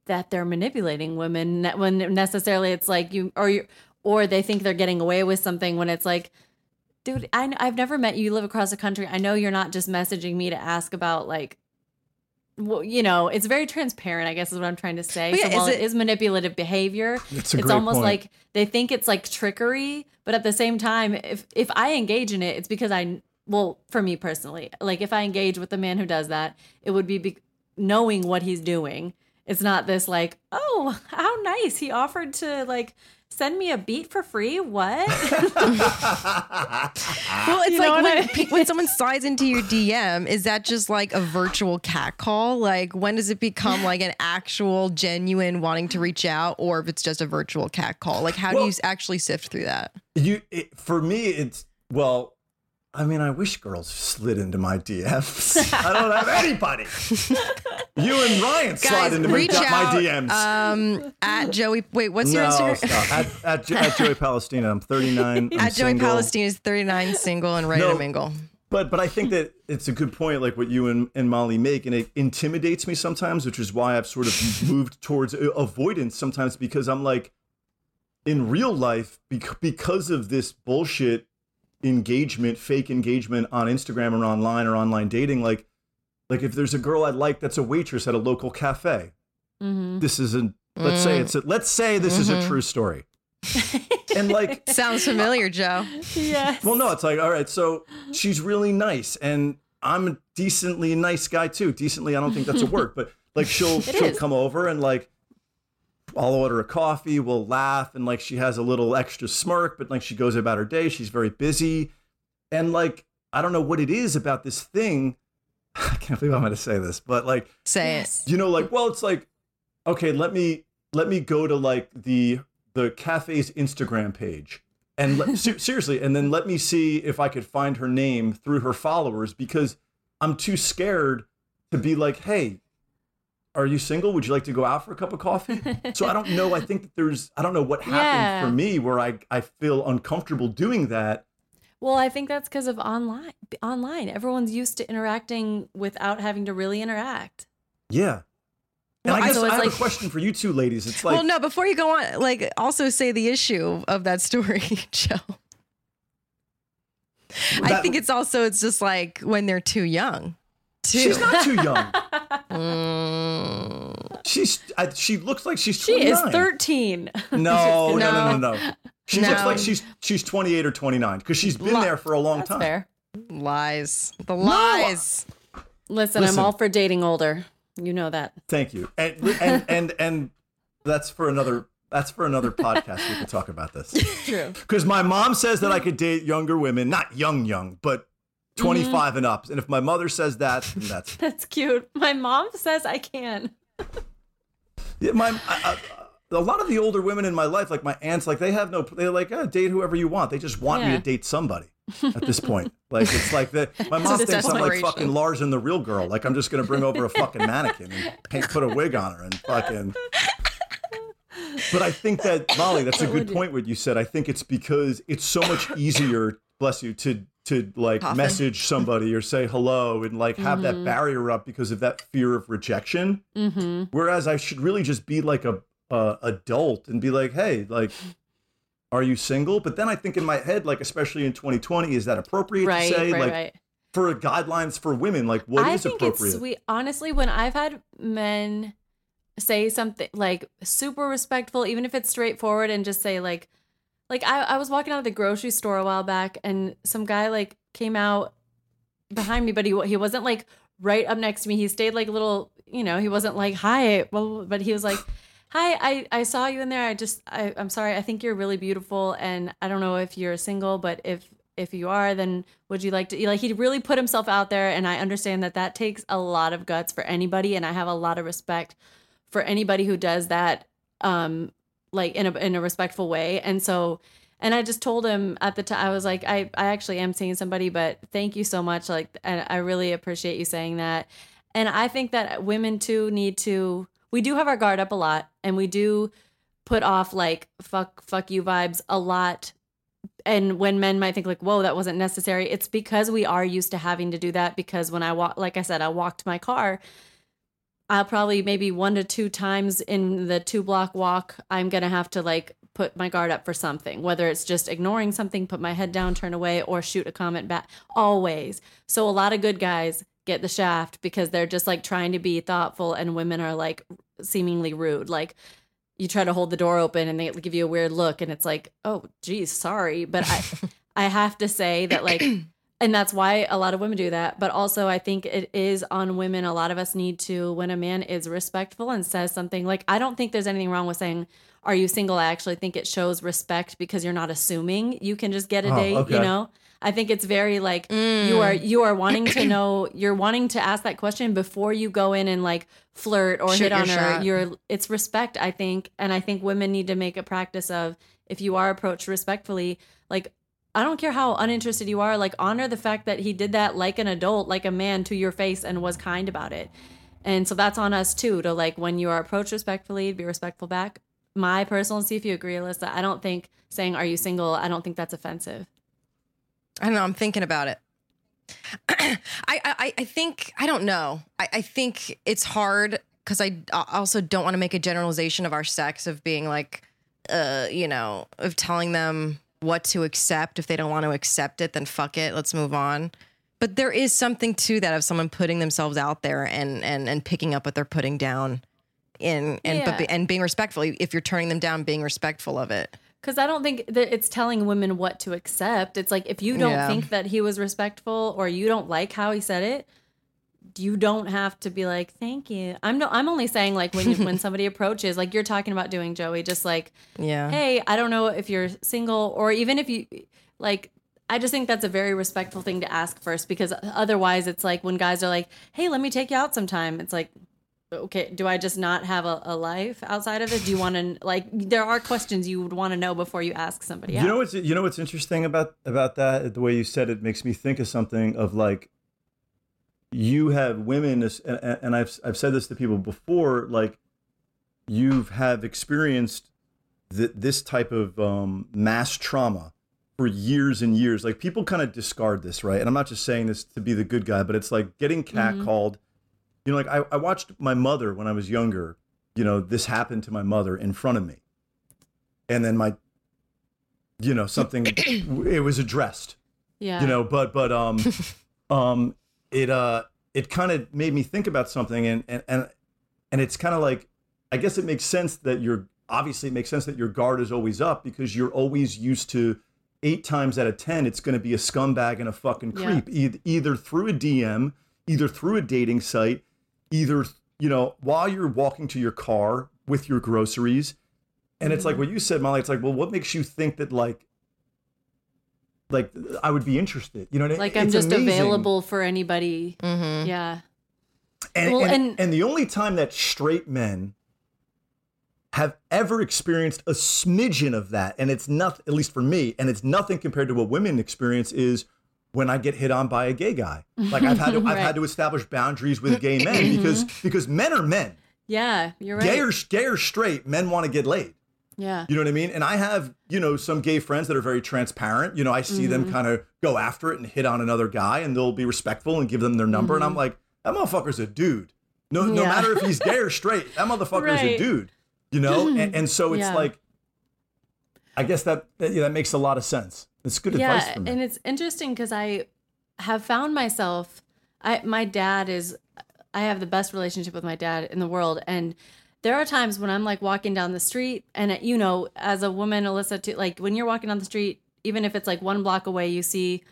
that they're manipulating women ne- when necessarily it's like you or you or they think they're getting away with something when it's like dude I, i've never met you you live across the country i know you're not just messaging me to ask about like well, you know it's very transparent i guess is what i'm trying to say But so yeah, while is it it- is manipulative behavior It's a it's great almost point. like they think it's like trickery but at the same time if if i engage in it it's because i well for me personally like if i engage with the man who does that it would be, be knowing what he's doing it's not this like oh how nice he offered to like send me a beat for free what Well, it's You like when, I pe- when someone slides into your DM, is that just like a virtual cat call? Like, when does it become like an actual, genuine wanting to reach out, or if it's just a virtual cat call? Like, how do you actually sift through that? You, it, for me, it's well. I mean, I wish girls slid into my DMs. I don't have anybody. you and Ryan slide into my, reach my out. DMs. Um, at Joey, wait, what's your no, Instagram? stop. At, at, at Joey Palestina, I'm 39. I'm At Joey single. Palestine is 39, single, and ready No. to mingle. But but I think that it's a good point, like what you and, and Molly make, and it intimidates me sometimes, which is why I've sort of moved towards avoidance sometimes because I'm like, in real life, bec- because of this bullshit engagement, fake engagement on Instagram or online or online dating, like like if there's a girl I like that's a waitress at a local cafe, mm-hmm. this is a let's say it's a, let's say this is a Mhm. true story, and like Sounds familiar, Joe. yes well, no, it's like, all right, so she's really nice, and I'm a decently nice guy too. Decently, I don't think that's a word, but like she'll she'll is. come over and like I'll order a coffee, we'll laugh, and like she has a little extra smirk, but like she goes about her day, she's very busy, and like I don't know what it is about this thing. I can't believe I'm going to say this, but like Say yes. you know like well it's like okay let me let me go to like the the cafe's instagram page and let, seriously and then let me see if i could find her name through her followers because i'm too scared to be like hey are you single would you like to go out for a cup of coffee so i don't know i think that there's i don't know what happened Yeah. for me where i i feel uncomfortable doing that Well, I think that's because of online. Online, everyone's used to interacting without having to really interact. yeah and Well, i guess so i have like- a question for you two ladies it's like well, no, before you go on, like, also say the issue of that story, Joe. I think it's also, it's just like when they're too young. Too. she's not too young Mm. She's I, she looks like she's She 29. is 13. No, no, no, no, No. no. She No. looks like she's she's 28 or 29 because she's been Lo- there for a long That's time. fair. Lies. The lies. Listen, Listen. I'm all for dating older. You know that. Thank you. And and and and that's for another that's for another podcast we could talk about this. True. Cuz my mom says that I could date younger women, not young young, but 25 mm-hmm. and up. And if my mother says that, that's That's cute. My mom says I can. Yeah, my I, I, a lot of the older women in my life, like my aunts, like they have no, they're like, oh, date whoever you want. They just want me to date somebody at this point. Like it's like that. My mom thinks I'm like fucking Lars and the real girl. Like I'm just gonna bring over a fucking mannequin and paint, put a wig on her and fucking. but I think that Molly, that's a good point. What you said, I think it's because it's so much easier, bless you, to to like Coffin. message somebody or say hello and like have that barrier up because of that fear of rejection. Mm-hmm. Whereas I should really just be like a, a adult and be like, hey, like, are you single? But then I think in my head, like, especially in 2020, is that appropriate Right, to say? right, like, right. for guidelines for women, like, what is I think appropriate? it's sweet. Honestly, when I've had men say something like super respectful, even if it's straightforward, and just say like, like I, I was walking out of the grocery store a while back, and some guy like came out behind me, but he he wasn't like right up next to me. He stayed like a little, you know, he wasn't like hi, well, but he was like. Hi, I, I saw you in there. I just I, I'm sorry. I think you're really beautiful, and I don't know if you're single, but if if you are, then would you like to like he really put himself out there and I understand that that takes a lot of guts for anybody and I have a lot of respect for anybody who does that um like in a in a respectful way. And so and I just told him at the time I was like I I actually am seeing somebody but thank you so much like and I really appreciate you saying that. And I think that women too need to we do have our guard up a lot and we do put off like fuck fuck you vibes a lot and when men might think like whoa that wasn't necessary it's because we are used to having to do that because when i walk like i said i walked my car i'll probably maybe one to two times in the two block walk i'm gonna have to like put my guard up for something whether it's just ignoring something put my head down turn away or shoot a comment back. Always. So a lot of good guys get the shaft because they're just like trying to be thoughtful and women are like seemingly rude. Like you try to hold the door open and they give you a weird look and it's like oh geez sorry. But i i have to say that like and that's why a lot of women do that but also i think it is on women a lot of us need to when a man is respectful and says something like i don't think there's anything wrong with saying are you single i actually think it shows respect because you're not assuming you can just get a Oh, date okay. you know i think it's very like Mm. you are you are wanting to know you're wanting to ask that question before you go in and like flirt or Shoot hit your on her shot. you're it's respect i think and i think women need to make a practice of if you are approached respectfully like i don't care how uninterested you are like honor the fact that he did that like an adult like a man to your face and was kind about it and so that's on us too to like when you are approached respectfully be respectful back my personal see if you agree alyssa i don't think saying are you single i don't think that's offensive I don't know. I'm thinking about it. I, I I think I don't know. I, I think it's hard because I I also don't want to make a generalization of our sex of being like, uh, you know, of telling them what to accept. If they don't want to accept it, then fuck it. Let's move on. But there is something to that of someone putting themselves out there and and and picking up what they're putting down, in and but be, and being respectful. If you're turning them down, being respectful of it. Because I don't think that it's telling women what to accept. It's like if you don't Yeah. think that he was respectful or you don't like how he said it, you don't have to be like, "Thank you." I'm no. I'm only saying like when you, when somebody approaches, like you're talking about doing, Joey. Just like, Yeah. hey, I don't know if you're single or even if you like. I just think that's a very respectful thing to ask first because otherwise it's like when guys are like, "Hey, let me take you out sometime." It's like, okay, do I just not have a, a life outside of it? Do you want to like? There are questions you would want to know before you ask somebody out. You know what's you know what's interesting about about that the way you said it makes me think of something of like you have women and, I've I've said this to people before like you have experienced th- this type of um, mass trauma for years and years. Like people kind of discard this right? And I'm not just saying this to be the good guy but it's like getting catcalled. You know like I, I watched my mother when I was younger you know this happened to my mother in front of me. And then my you know something it was addressed yeah. you know but but um um it uh it kind of made me think about something and and and, and it's kind of like i guess it makes sense that you're obviously it makes sense that your guard is always up because you're always used to eight times out of ten it's going to be a scumbag and a fucking Yeah. creep e- either through a dm either through a dating site either you know while you're walking to your car with your groceries and it's like Mm-hmm. what you said molly it's like well what makes you think that like like I would be interested. You know what I mean? like I'm It's just amazing. available for anybody. Mm-hmm. Yeah. And, Well, and, and- and the only time that straight men have ever experienced a smidgen of that, and it's not at least for me, and it's nothing compared to what women experience is when I get hit on by a gay guy. Like I've had to I've had to establish boundaries with gay men because because men are men. Yeah, you're right. Gay or gay or straight, men want to get laid. Yeah. You know what I mean? And I have, you know, some gay friends that are very transparent. You know, I see them mm-hmm. kind of go after it and hit on another guy and they'll be respectful and give them their number. And I'm mm-hmm. like, that motherfucker's a dude. No, no matter if he's gay or straight, that motherfucker's is a dude. You know? and, mm-hmm. and so it's Yeah. like, I guess that, that, yeah, that makes a lot of sense. It's good advice yeah and it's interesting because i have found myself i my dad is i have the best relationship with my dad in the world and there are times when i'm like walking down the street and you know as a woman alyssa too like when you're walking down the street even if it's like one block away you see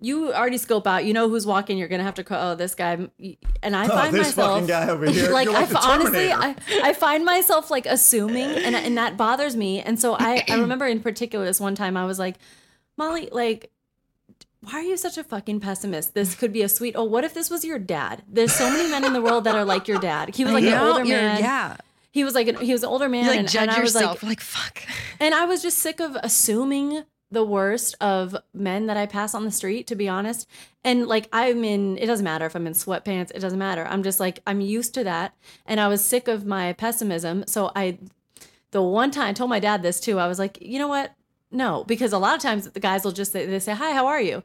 you already scope out you know who's walking you're gonna have to call oh this guy and i oh, find this myself fucking guy over here. like, You're I like honestly, I, I find myself like assuming, and and that bothers me. And so I I remember in particular this one time I was like, Molly, like, why are you such a fucking pessimist? This could be a sweet. Oh, what if this was your dad? There's so many men in the world that are like your dad. He was like an older man. Yeah. He was like an, he was an older man. You like and, judge and I was yourself. like, like, fuck. and I was just sick of assuming the worst of men that I pass on the street, to be honest. And like, I'm in, it doesn't matter if I'm in sweatpants, it doesn't matter. I'm just like, I'm used to that. And I was sick of my pessimism. So I, the one time I told my dad this too, I was like, you know what? No, because a lot of times the guys will just say, they say, hi, how are you?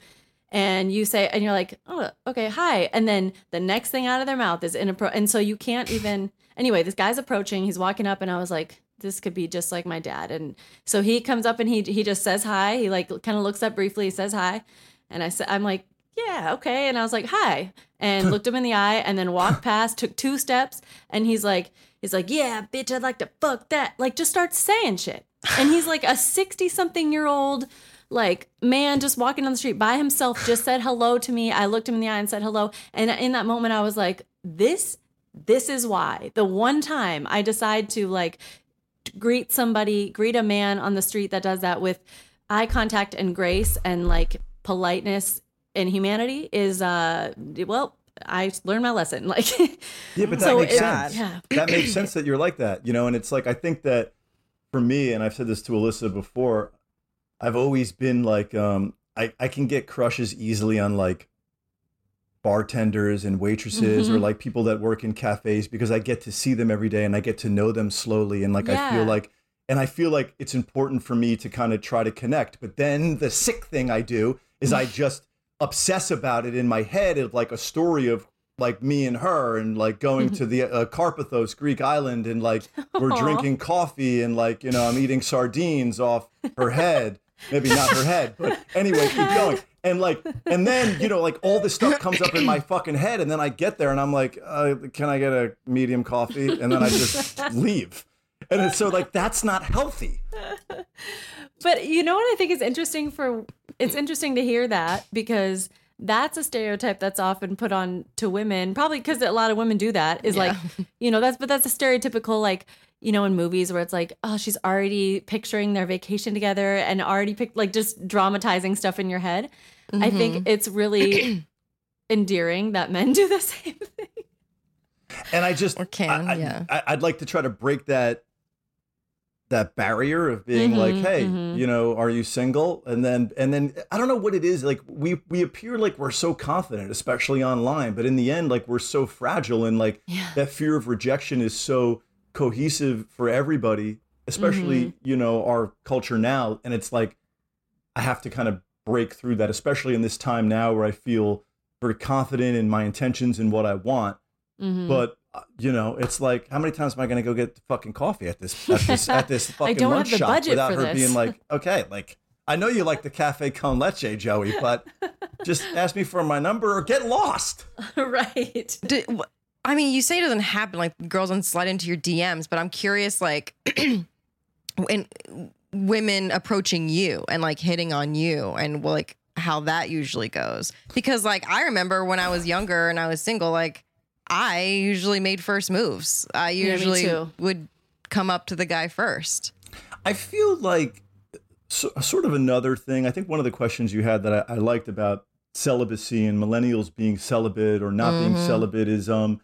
And you say, and you're like, oh, okay, hi. And then the next thing out of their mouth is inappro. And so you can't even, anyway, this guy's approaching, he's walking up, and I was like, this could be just like my dad. And so he comes up and he he just says hi. He like kind of looks up briefly, he says hi. And I said, I'm like, yeah, okay. And I was like, hi. And looked him in the eye and then walked past, took two steps, and he's like, he's like, yeah, bitch, I'd like to fuck that. Like just starts saying shit. And he's like a 60 something year old like man just walking down the street by himself just said hello to me i looked him in the eye and said hello and in that moment i was like this this is why the one time i decide to like greet somebody greet a man on the street that does that with eye contact and grace and like politeness and humanity is uh well i learned my lesson like Yeah, but that So makes it- sense. yeah. That makes sense that you're like that, you know. And it's like I think that for me, and I've said this to Alyssa before, I've always been like, um, I I can get crushes easily on like bartenders and waitresses or Mhm. like people that work in cafes because I get to see them every day and I get to know them slowly and like I feel like and I feel like it's important for me to kind of try to connect. But then the sick thing I do is I just obsess about it in my head of like a story of like me and her and like going to the uh, Carpathos Greek island and like we're Aw. drinking coffee and like you know I'm eating sardines off her head. Maybe not her head but anyway keep going. And like and then you know like all this stuff comes up in my fucking head and then I get there and I'm like uh, can I get a medium coffee? And then I just leave and so like that's not healthy But you know what I think is interesting for it's interesting to hear that because that's a stereotype that's often put on to women, probably because a lot of women do that. Is like, you know, that's but that's a stereotypical like, you know, in movies where it's like, oh, she's already picturing their vacation together and already pick like just dramatizing stuff in your head. I mm-hmm. think it's really endearing that men do the same thing. and I just Or can, I, I- yeah. I, I'd like to try to break that that barrier of being like, Mhm, hey, mhm. you know, are you single? And then and then I don't know what it is. Like we we appear like we're so confident, especially online, but in the end, like we're so fragile and like Yeah. that fear of rejection is so cohesive for everybody, especially Mm-hmm. you know our culture now. And it's like I have to kind of break through that, especially in this time now where I feel very confident in my intentions and what I want. Mhm. But you know, it's like, how many times am I going to go get the fucking coffee at this at this at this fucking don't lunch have the shop budget without her this. being like, okay, like I know you like the cafe con leche, Joey, but just ask me for my number or get lost. right. Do- wh- I mean, you say it doesn't happen, like girls don't slide into your DMs, but I'm curious, like, when women approaching you and like hitting on you and like how that usually goes. Because, like, I remember when I was younger and I was single, like, I usually made first moves. I usually too. would come up to the guy first. I feel like so, sort of another thing. I think one of the questions you had that I, I liked about celibacy and millennials being celibate or not being Mhm. celibate is um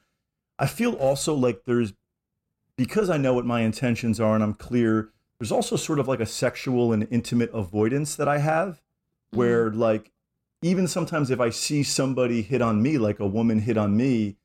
I feel also like there's because I know what my intentions are and I'm clear, there's also sort of like a sexual and intimate avoidance that I have where like even sometimes if I see somebody hit on me like a woman hit on me,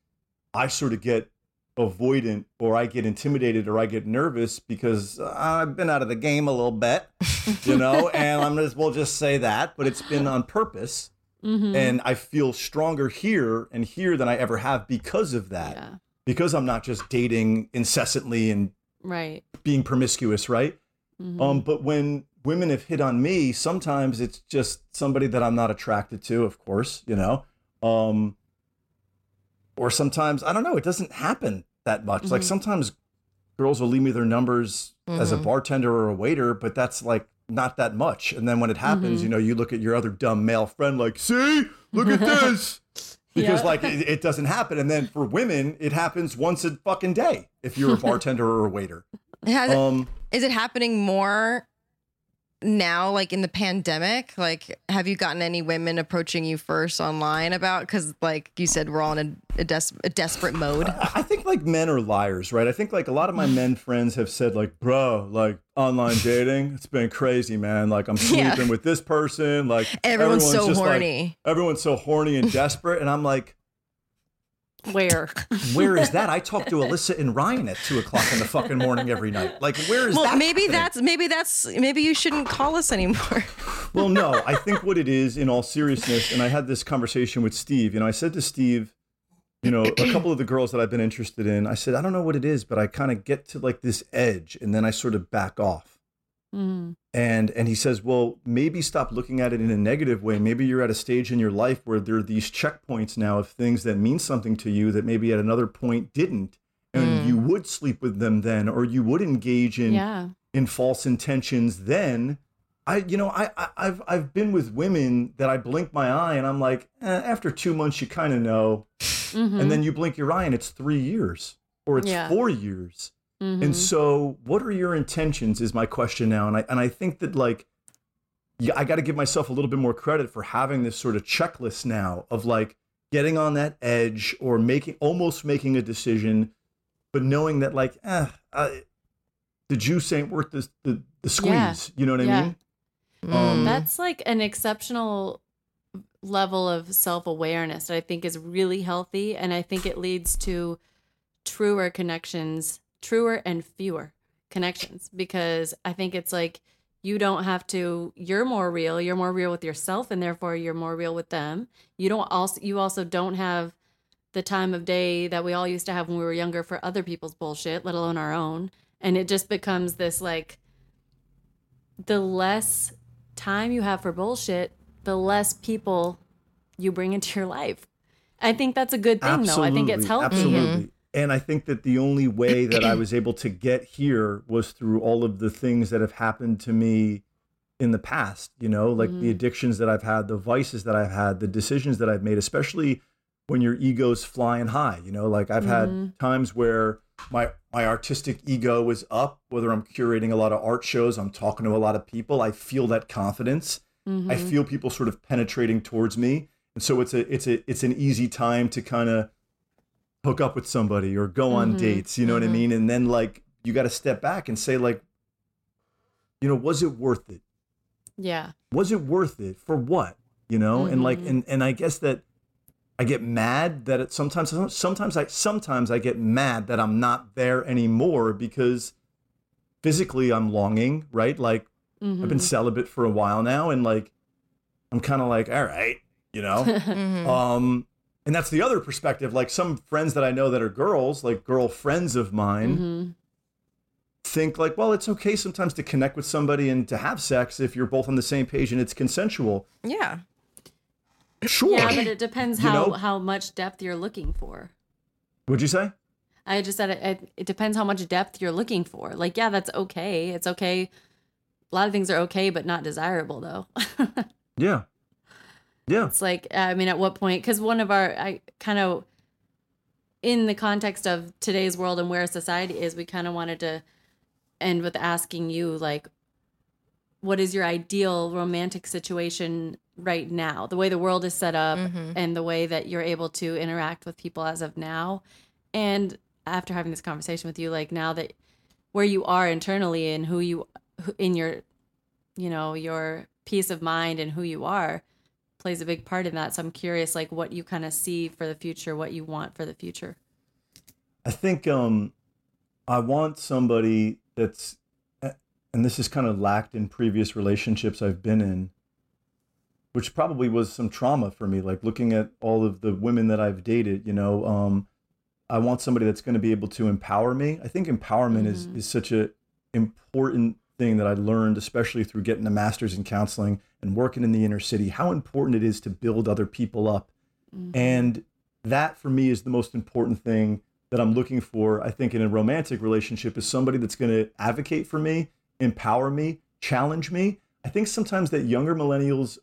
I sort of get avoidant or I get intimidated or I get nervous because I've been out of the game a little bit, you know, and I'm just, we'll just say that, but it's been on purpose. Mhm. And I feel stronger here and here than I ever have because of that. yeah. Because I'm not just dating incessantly and Right. being promiscuous, right? Mhm. Um, but when women have hit on me, sometimes it's just somebody that I'm not attracted to, of course, you know. Um, or sometimes I don't know, it doesn't happen that much. Like Mhm. sometimes girls will leave me their numbers as a Mhm. bartender or a waiter, but that's like not that much. And then when it happens, Mhm. you know, you look at your other dumb male friend like, see, look at this. Because Yeah. like it, it doesn't happen. And then for women, it happens once a fucking day if you're a bartender or a waiter. Has Um is it happening more now, like in the pandemic? Like, have you gotten any women approaching you first online about? Because, like you said, we're all in a, a, des- a desperate mode. I I think like men are liars, right? I think like a lot of my men friends have said like, bro, like online dating, it's been crazy, man. Like I'm Yeah. sleeping with this person. Like Everyone's, so just, like- horny. everyone's so horny and desperate. And I'm like, Where? where is that? I talk to Alyssa and Ryan at two o'clock in the fucking morning every night. Like, where is that? well, that? maybe happening? that's maybe that's maybe you shouldn't call us anymore. Well, no, I think what it is, in all seriousness, and I had this conversation with Steve. You know, I said to Steve, you know, a couple of the girls that I've been interested in, I said, I don't know what it is, but I kind of get to like this edge, and then I sort of back off. Mhm. And and he says, well, maybe stop looking at it in a negative way. Maybe you're at a stage in your life where there are these checkpoints now of things that mean something to you that maybe at another point didn't, and Mm. you would sleep with them then, or you would engage in Yeah. in false intentions then i you know I, I i've i've been with women that i blink my eye and i'm like eh, after two months you kind of know Mhm. and then you blink your eye and it's three years or it's Yeah. four years Mhm. and so what are your intentions is my question now and i and i think that like yeah i got to give myself a little bit more credit for having this sort of checklist now of like getting on that edge or making almost making a decision but knowing that like eh, I, the juice ain't worth the the, the squeeze Yeah. you know what i Yeah. mean Mm. Um, That's like an exceptional level of self awareness that I think is really healthy. And I think it leads to truer connections, truer and fewer connections, because I think it's like you don't have to, you're more real, you're more real with yourself, and therefore you're more real with them. You don't also, you also don't have the time of day that we all used to have when we were younger for other people's bullshit, let alone our own. And it just becomes this like, the less time you have for bullshit, the less people you bring into your life. I think that's a good thing, though. I think it's healthy. Absolutely. Mm-hmm. And I think that the only way that I was able to get here was through all of the things that have happened to me in the past, you know, like the mm-hmm. addictions that I've had, the vices that I've had, the decisions that I've made, especially when your ego's flying high, you know, like I've had mm-hmm. times where my my artistic ego is up, whether I'm curating a lot of art shows, I'm talking to a lot of people, I feel that confidence. I mm-hmm. feel people sort of penetrating towards me. And so it's a it's a it's an easy time to kind of hook up with somebody or go on Mhm, dates, you know what I mhm. mean? And then like you got to step back and say like you know, was it worth it? Yeah. Was it worth it for what? You know? And like Mhm. and and I guess that I get mad that it sometimes sometimes I sometimes I get mad that I'm not there anymore because physically I'm longing, right? Like I've been Mhm. celibate for a while now and like I'm kind of like, all right, you know? Um, and that's the other perspective. Like some friends that I know that are girls, like girlfriends of mine, Mhm. think like, well, it's okay sometimes to connect with somebody and to have sex if you're both on the same page and it's consensual. yeah. Sure. Yeah, but it depends You how know? how much depth you're looking for. Would you say? I just said it, it. It depends how much depth you're looking for. Like, yeah, that's okay. It's okay. A lot of things are okay, but not desirable, though. Yeah. Yeah. It's like, I mean, at what point? Because one of our, I kind of, in the context of today's world and where society is, we kind of wanted to end with asking you, like, what is your ideal romantic situation right now? The way the world is set up Mhm. and the way that you're able to interact with people as of now. And after having this conversation with you, like, now that where you are internally and who you, in your, you know, your peace of mind and who you are plays a big part in that. So I'm curious, like, what you kind of see for the future, what you want for the future. I think um, I want somebody that's, and this is kind of lacked in previous relationships I've been in, which probably was some trauma for me. Like looking at all of the women that I've dated, you know, um, I want somebody that's going to be able to empower me. I think empowerment is Mhm. is such a important thing that I learned, especially through getting a master's in counseling and working in the inner city. How important it is to build other people up, Mhm. and that for me is the most important thing that I'm looking for. I think in a romantic relationship is somebody that's going to advocate for me, empower me, challenge me. I think sometimes that younger millennials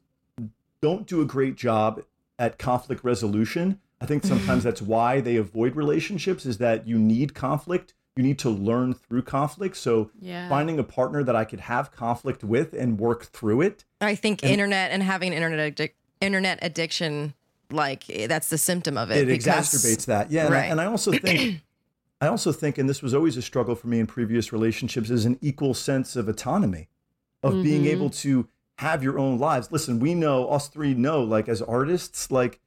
don't do a great job at conflict resolution. I think sometimes that's why they avoid relationships is that you need conflict. You need to learn through conflict. So yeah. finding a partner that I could have conflict with and work through it. I think And- internet and having internet addic- internet addiction, like eh, that's the symptom of it. It because- exacerbates that. Yeah. And, I, and I also think I also think, and this was always a struggle for me in previous relationships, is an equal sense of autonomy, of being Mhm. able to have your own lives. Listen, we know, us three know, like as artists, like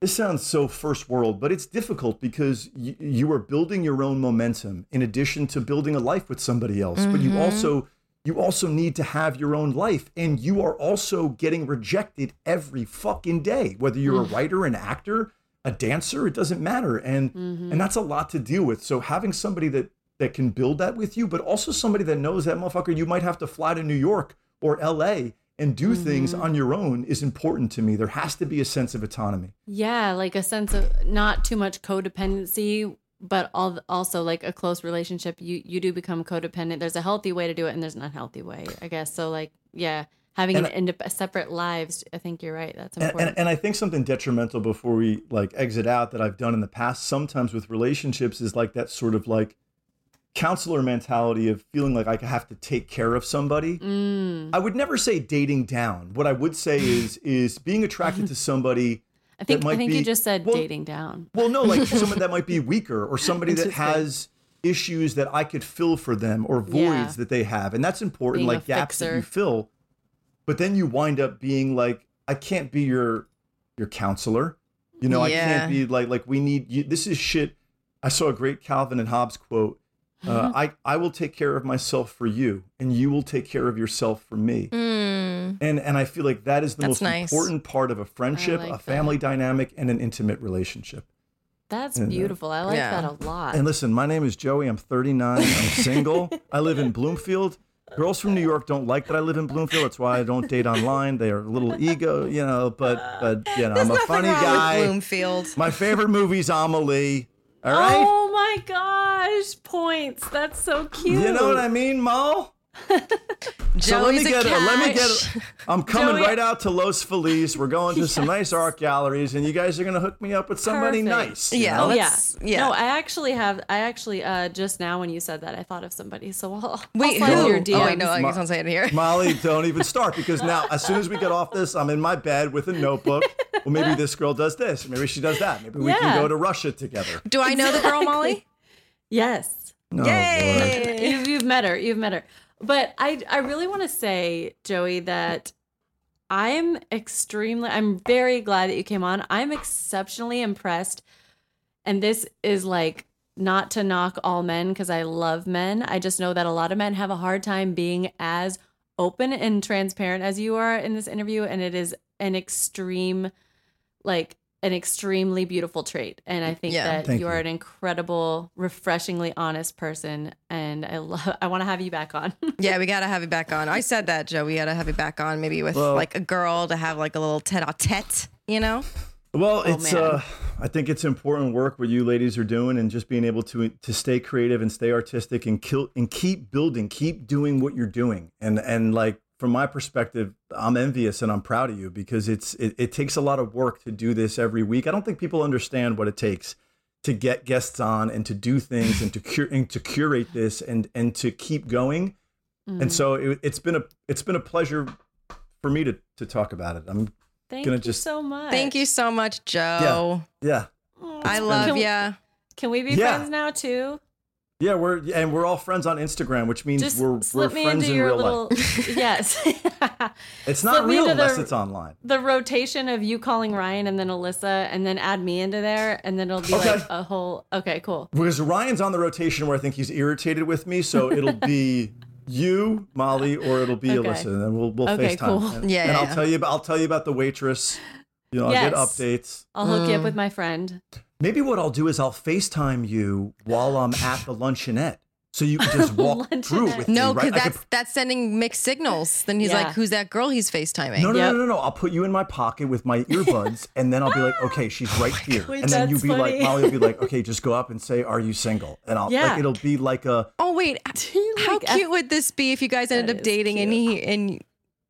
this sounds so first world, but it's difficult because y- you are building your own momentum in addition to building a life with somebody else. But you Mhm. also you also need to have your own life and you are also getting rejected every fucking day whether you're a writer an actor a dancer it doesn't matter and Mhm. and that's a lot to deal with so having somebody that that can build that with you but also somebody that knows that motherfucker you might have to fly to new york or la and do things Mhm. on your own is important to me there has to be a sense of autonomy Yeah, like a sense of not too much codependency, but also like a close relationship. You you do become codependent. There's a healthy way to do it, and there's an unhealthy way, I guess. So like, yeah, having And- an indep- separate lives. I think you're right. That's and, important. and, and I think something detrimental before we like exit out that I've done in the past sometimes with relationships is like that sort of like counselor mentality of feeling like I have to take care of somebody. mm. I would never say dating down. What I would say is is being attracted to somebody. I think I think be- you just said well- dating down. Well, no, like someone that might be weaker or somebody that has issues that I could fill for them or voids Yeah. that they have, and that's important, Being like gaps that you fill. But then you wind up being like, I can't be your your counselor. You know, I can't be like like we need you. This is shit. I saw a great Calvin and Hobbes quote. Uh, I I will take care of myself for you, and you will take care of yourself for me. Mm. And and I feel like that is the That's most nice. important part of a friendship, like a family dynamic, and an intimate relationship. That's And, uh, beautiful. I like yeah. that a lot. And listen, my name is Joey. I'm 39. I'm single. I live in Bloomfield. Girls from New York don't like that I live in Bloomfield. That's why I don't date online. They are a little ego, you know. But but you know, I'm a funny wrong with guy. Bloomfield. My favorite movie's Amelie. All right. Oh my gosh, points. That's so cute. you know what I mean, Mo? So let me get a, let me catch. get. I'm coming Joey- right out to Los Feliz. We're going to some nice art galleries, and you guys are gonna hook me up with somebody Perfect. nice. you Yeah, know? Oh yeah. Let's- yeah. No, I actually have. I actually uh, just now when you said that, I thought of somebody. So I'll, Wait, I'll slide who? your Oh, wait, no, I guess Ma- I'll say it here. Molly, don't even start because now, as soon as we get off this, I'm in my bed with a notebook. Well, maybe this girl does this. Maybe she does that. Maybe we can go to Russia together. Do I know the girl, Molly? Yes. No, Yay! you've, you've met her. You've met her. But I, I really want to say, Joey, that I'm extremely, I'm very glad that you came on. I'm exceptionally impressed. And this is like not to knock all men because I love men. I just know that a lot of men have a hard time being as open and transparent as you are in this interview. And it is an extreme, like, an extremely beautiful trait. And I think Yeah. that Thank you are you. an incredible, refreshingly honest person. And I love, I want to have you back on. Yeah, we gotta have you back on. I said that, Joe. We gotta have you back on, maybe with Well- like a girl to have like a little tete-a-tete, you know? Well, Oh, it's man. uh I think it's important work what you ladies are doing and just being able to to stay creative and stay artistic and kill and keep building, keep doing what you're doing. And and like from my perspective, I'm envious and I'm proud of you because it's it, it takes a lot of work to do this every week. I don't think people understand what it takes to get guests on and to do things and to cure and to curate this and and to keep going. Mm. And so it, it's been a it's been a pleasure for me to to talk about it. I'm Thank gonna you just- so much. Thank you so much, Joe. yeah. I love you. ya. Can we be Yeah. friends now too? Yeah, we're and we're all friends on Instagram, which means Just we're we're me friends into in your real little. life. yes. It's not me real into the- unless it's online. the rotation of you calling Ryan and then Alyssa, and then add me into there, and then it'll be Okay. like a whole. Okay, cool. Because Ryan's on the rotation where I think he's irritated with me, so it'll be you, Molly, or it'll be Okay. Alyssa, and then we'll we'll Okay, FaceTime. cool. And, Yeah, and yeah, I'll tell you about I'll tell you about the waitress. You know, I'll get updates. I'll hook you up Mm. with my friend. Maybe what I'll do is I'll FaceTime you while I'm at the luncheonette. So you can just walk through with No, me, right? because I could- that's that's sending mixed signals. Then he's Yeah. like, "Who's that girl he's FaceTiming?" No, no, Yep. no, no, no. I'll put you in my pocket with my earbuds, and then I'll be like, okay, she's right here. Wait, and then you'll that's be like, funny. Molly will be like, okay, just go up and say, are you single? And I'll Yeah. like, it'll be like a, Oh wait, you how like F- cute would this be if you guys ended up is dating and he and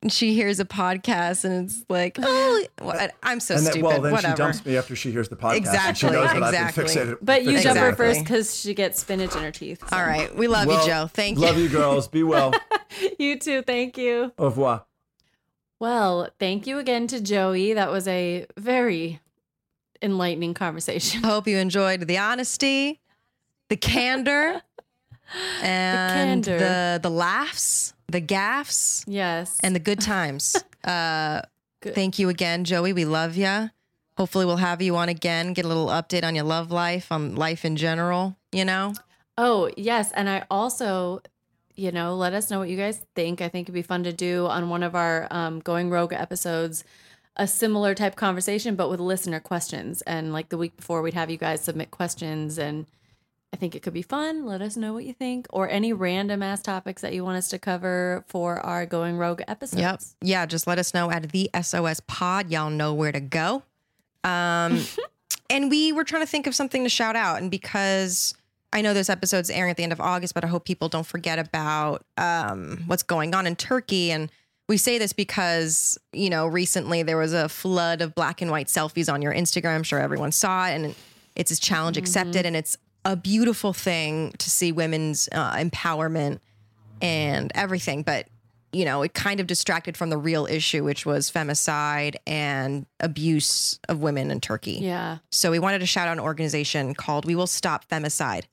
she hears a podcast and it's like, oh, what? I'm so and then, stupid. well, then Whatever. she dumps me after she hears the podcast. and she Exactly, knows that exactly. I've been fixated. But you fixated jump her first because she gets spinach in her teeth. so. All right, we love Well, you, Joe. Thank you. Love you, girls. Be well. You too. Thank you. Au revoir. Well, thank you again to Joey. That was a very enlightening conversation. Hope you enjoyed the honesty, the candor, and candor. the the laughs, the gaffs, Yes. and the good times. Uh, Good. thank you again, Joey. We love you. Hopefully, we'll have you on again. Get a little update on your love life, on life in general. You know, Oh, yes. And I also, you know, let us know what you guys think. I think it'd be fun to do on one of our um, Going Rogue episodes a similar type conversation, but with listener questions. And like the week before, we'd have you guys submit questions. And I think it could be fun. Let us know what you think or any random ass topics that you want us to cover for our Going Rogue episodes. Yep. Yeah, just let us know at the SOS pod. Y'all know where to go. Um, and we were trying to think of something to shout out. And because I know this episode's airing at the end of August, but I hope people don't forget about um, what's going on in Turkey. And we say this because, you know, recently there was a flood of black and white selfies on your Instagram. I'm sure everyone saw it. And it's a challenge accepted. And it's a beautiful thing to see women's uh, empowerment and everything. But, you know, it kind of distracted from the real issue, which was femicide and abuse of women in Turkey. Yeah. So we wanted to shout out an organization called We Will Stop Femicide.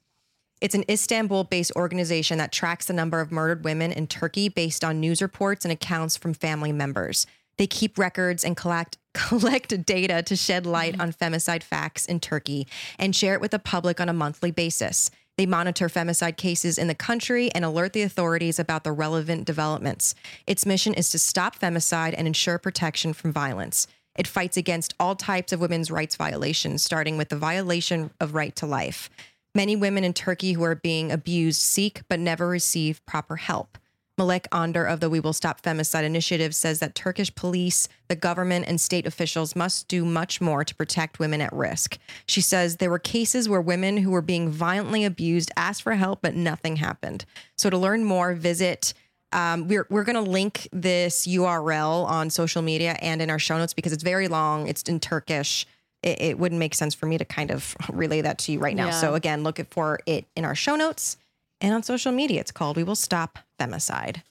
It's an Istanbul based organization that tracks the number of murdered women in Turkey based on news reports and accounts from family members. They keep records and collect collect data to shed light mm. on femicide facts in Turkey and share it with the public on a monthly basis. They monitor femicide cases in the country and alert the authorities about the relevant developments. Its mission is to stop femicide and ensure protection from violence. It fights against all types of women's rights violations, starting with the violation of right to life. Many women in Turkey who are being abused seek but never receive proper help. Melek Onder of the We Will Stop Femicide Initiative says that Turkish police, the government, and state officials must do much more to protect women at risk. She says there were cases where women who were being violently abused asked for help, but nothing happened. So to learn more, visit. Um, we're we're going to link this URL on social media and in our show notes because it's very long. It's in Turkish. It, it wouldn't make sense for me to kind of relay that to you right now. Yeah. So again, look for it in our show notes and on social media. It's called We Will Stop Femicide.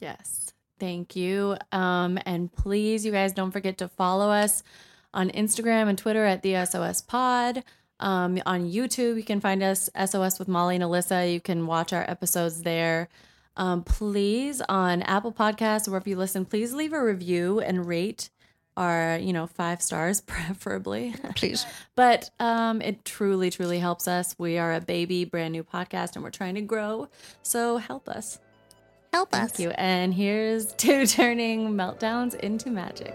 Yes. Thank you. Um, and please, you guys don't forget to follow us on Instagram and Twitter at the SOS Pod. Um, on YouTube, you can find us SOS with Molly and Alyssa. You can watch our episodes there. Um, please, on Apple Podcasts, or wherever you listen, please leave a review and rate our, you know, five stars, preferably. Please. But um, it truly, truly helps us. We are a baby, brand new podcast, and we're trying to grow. So help us. Help us. Thank you. And here's to turning meltdowns into magic.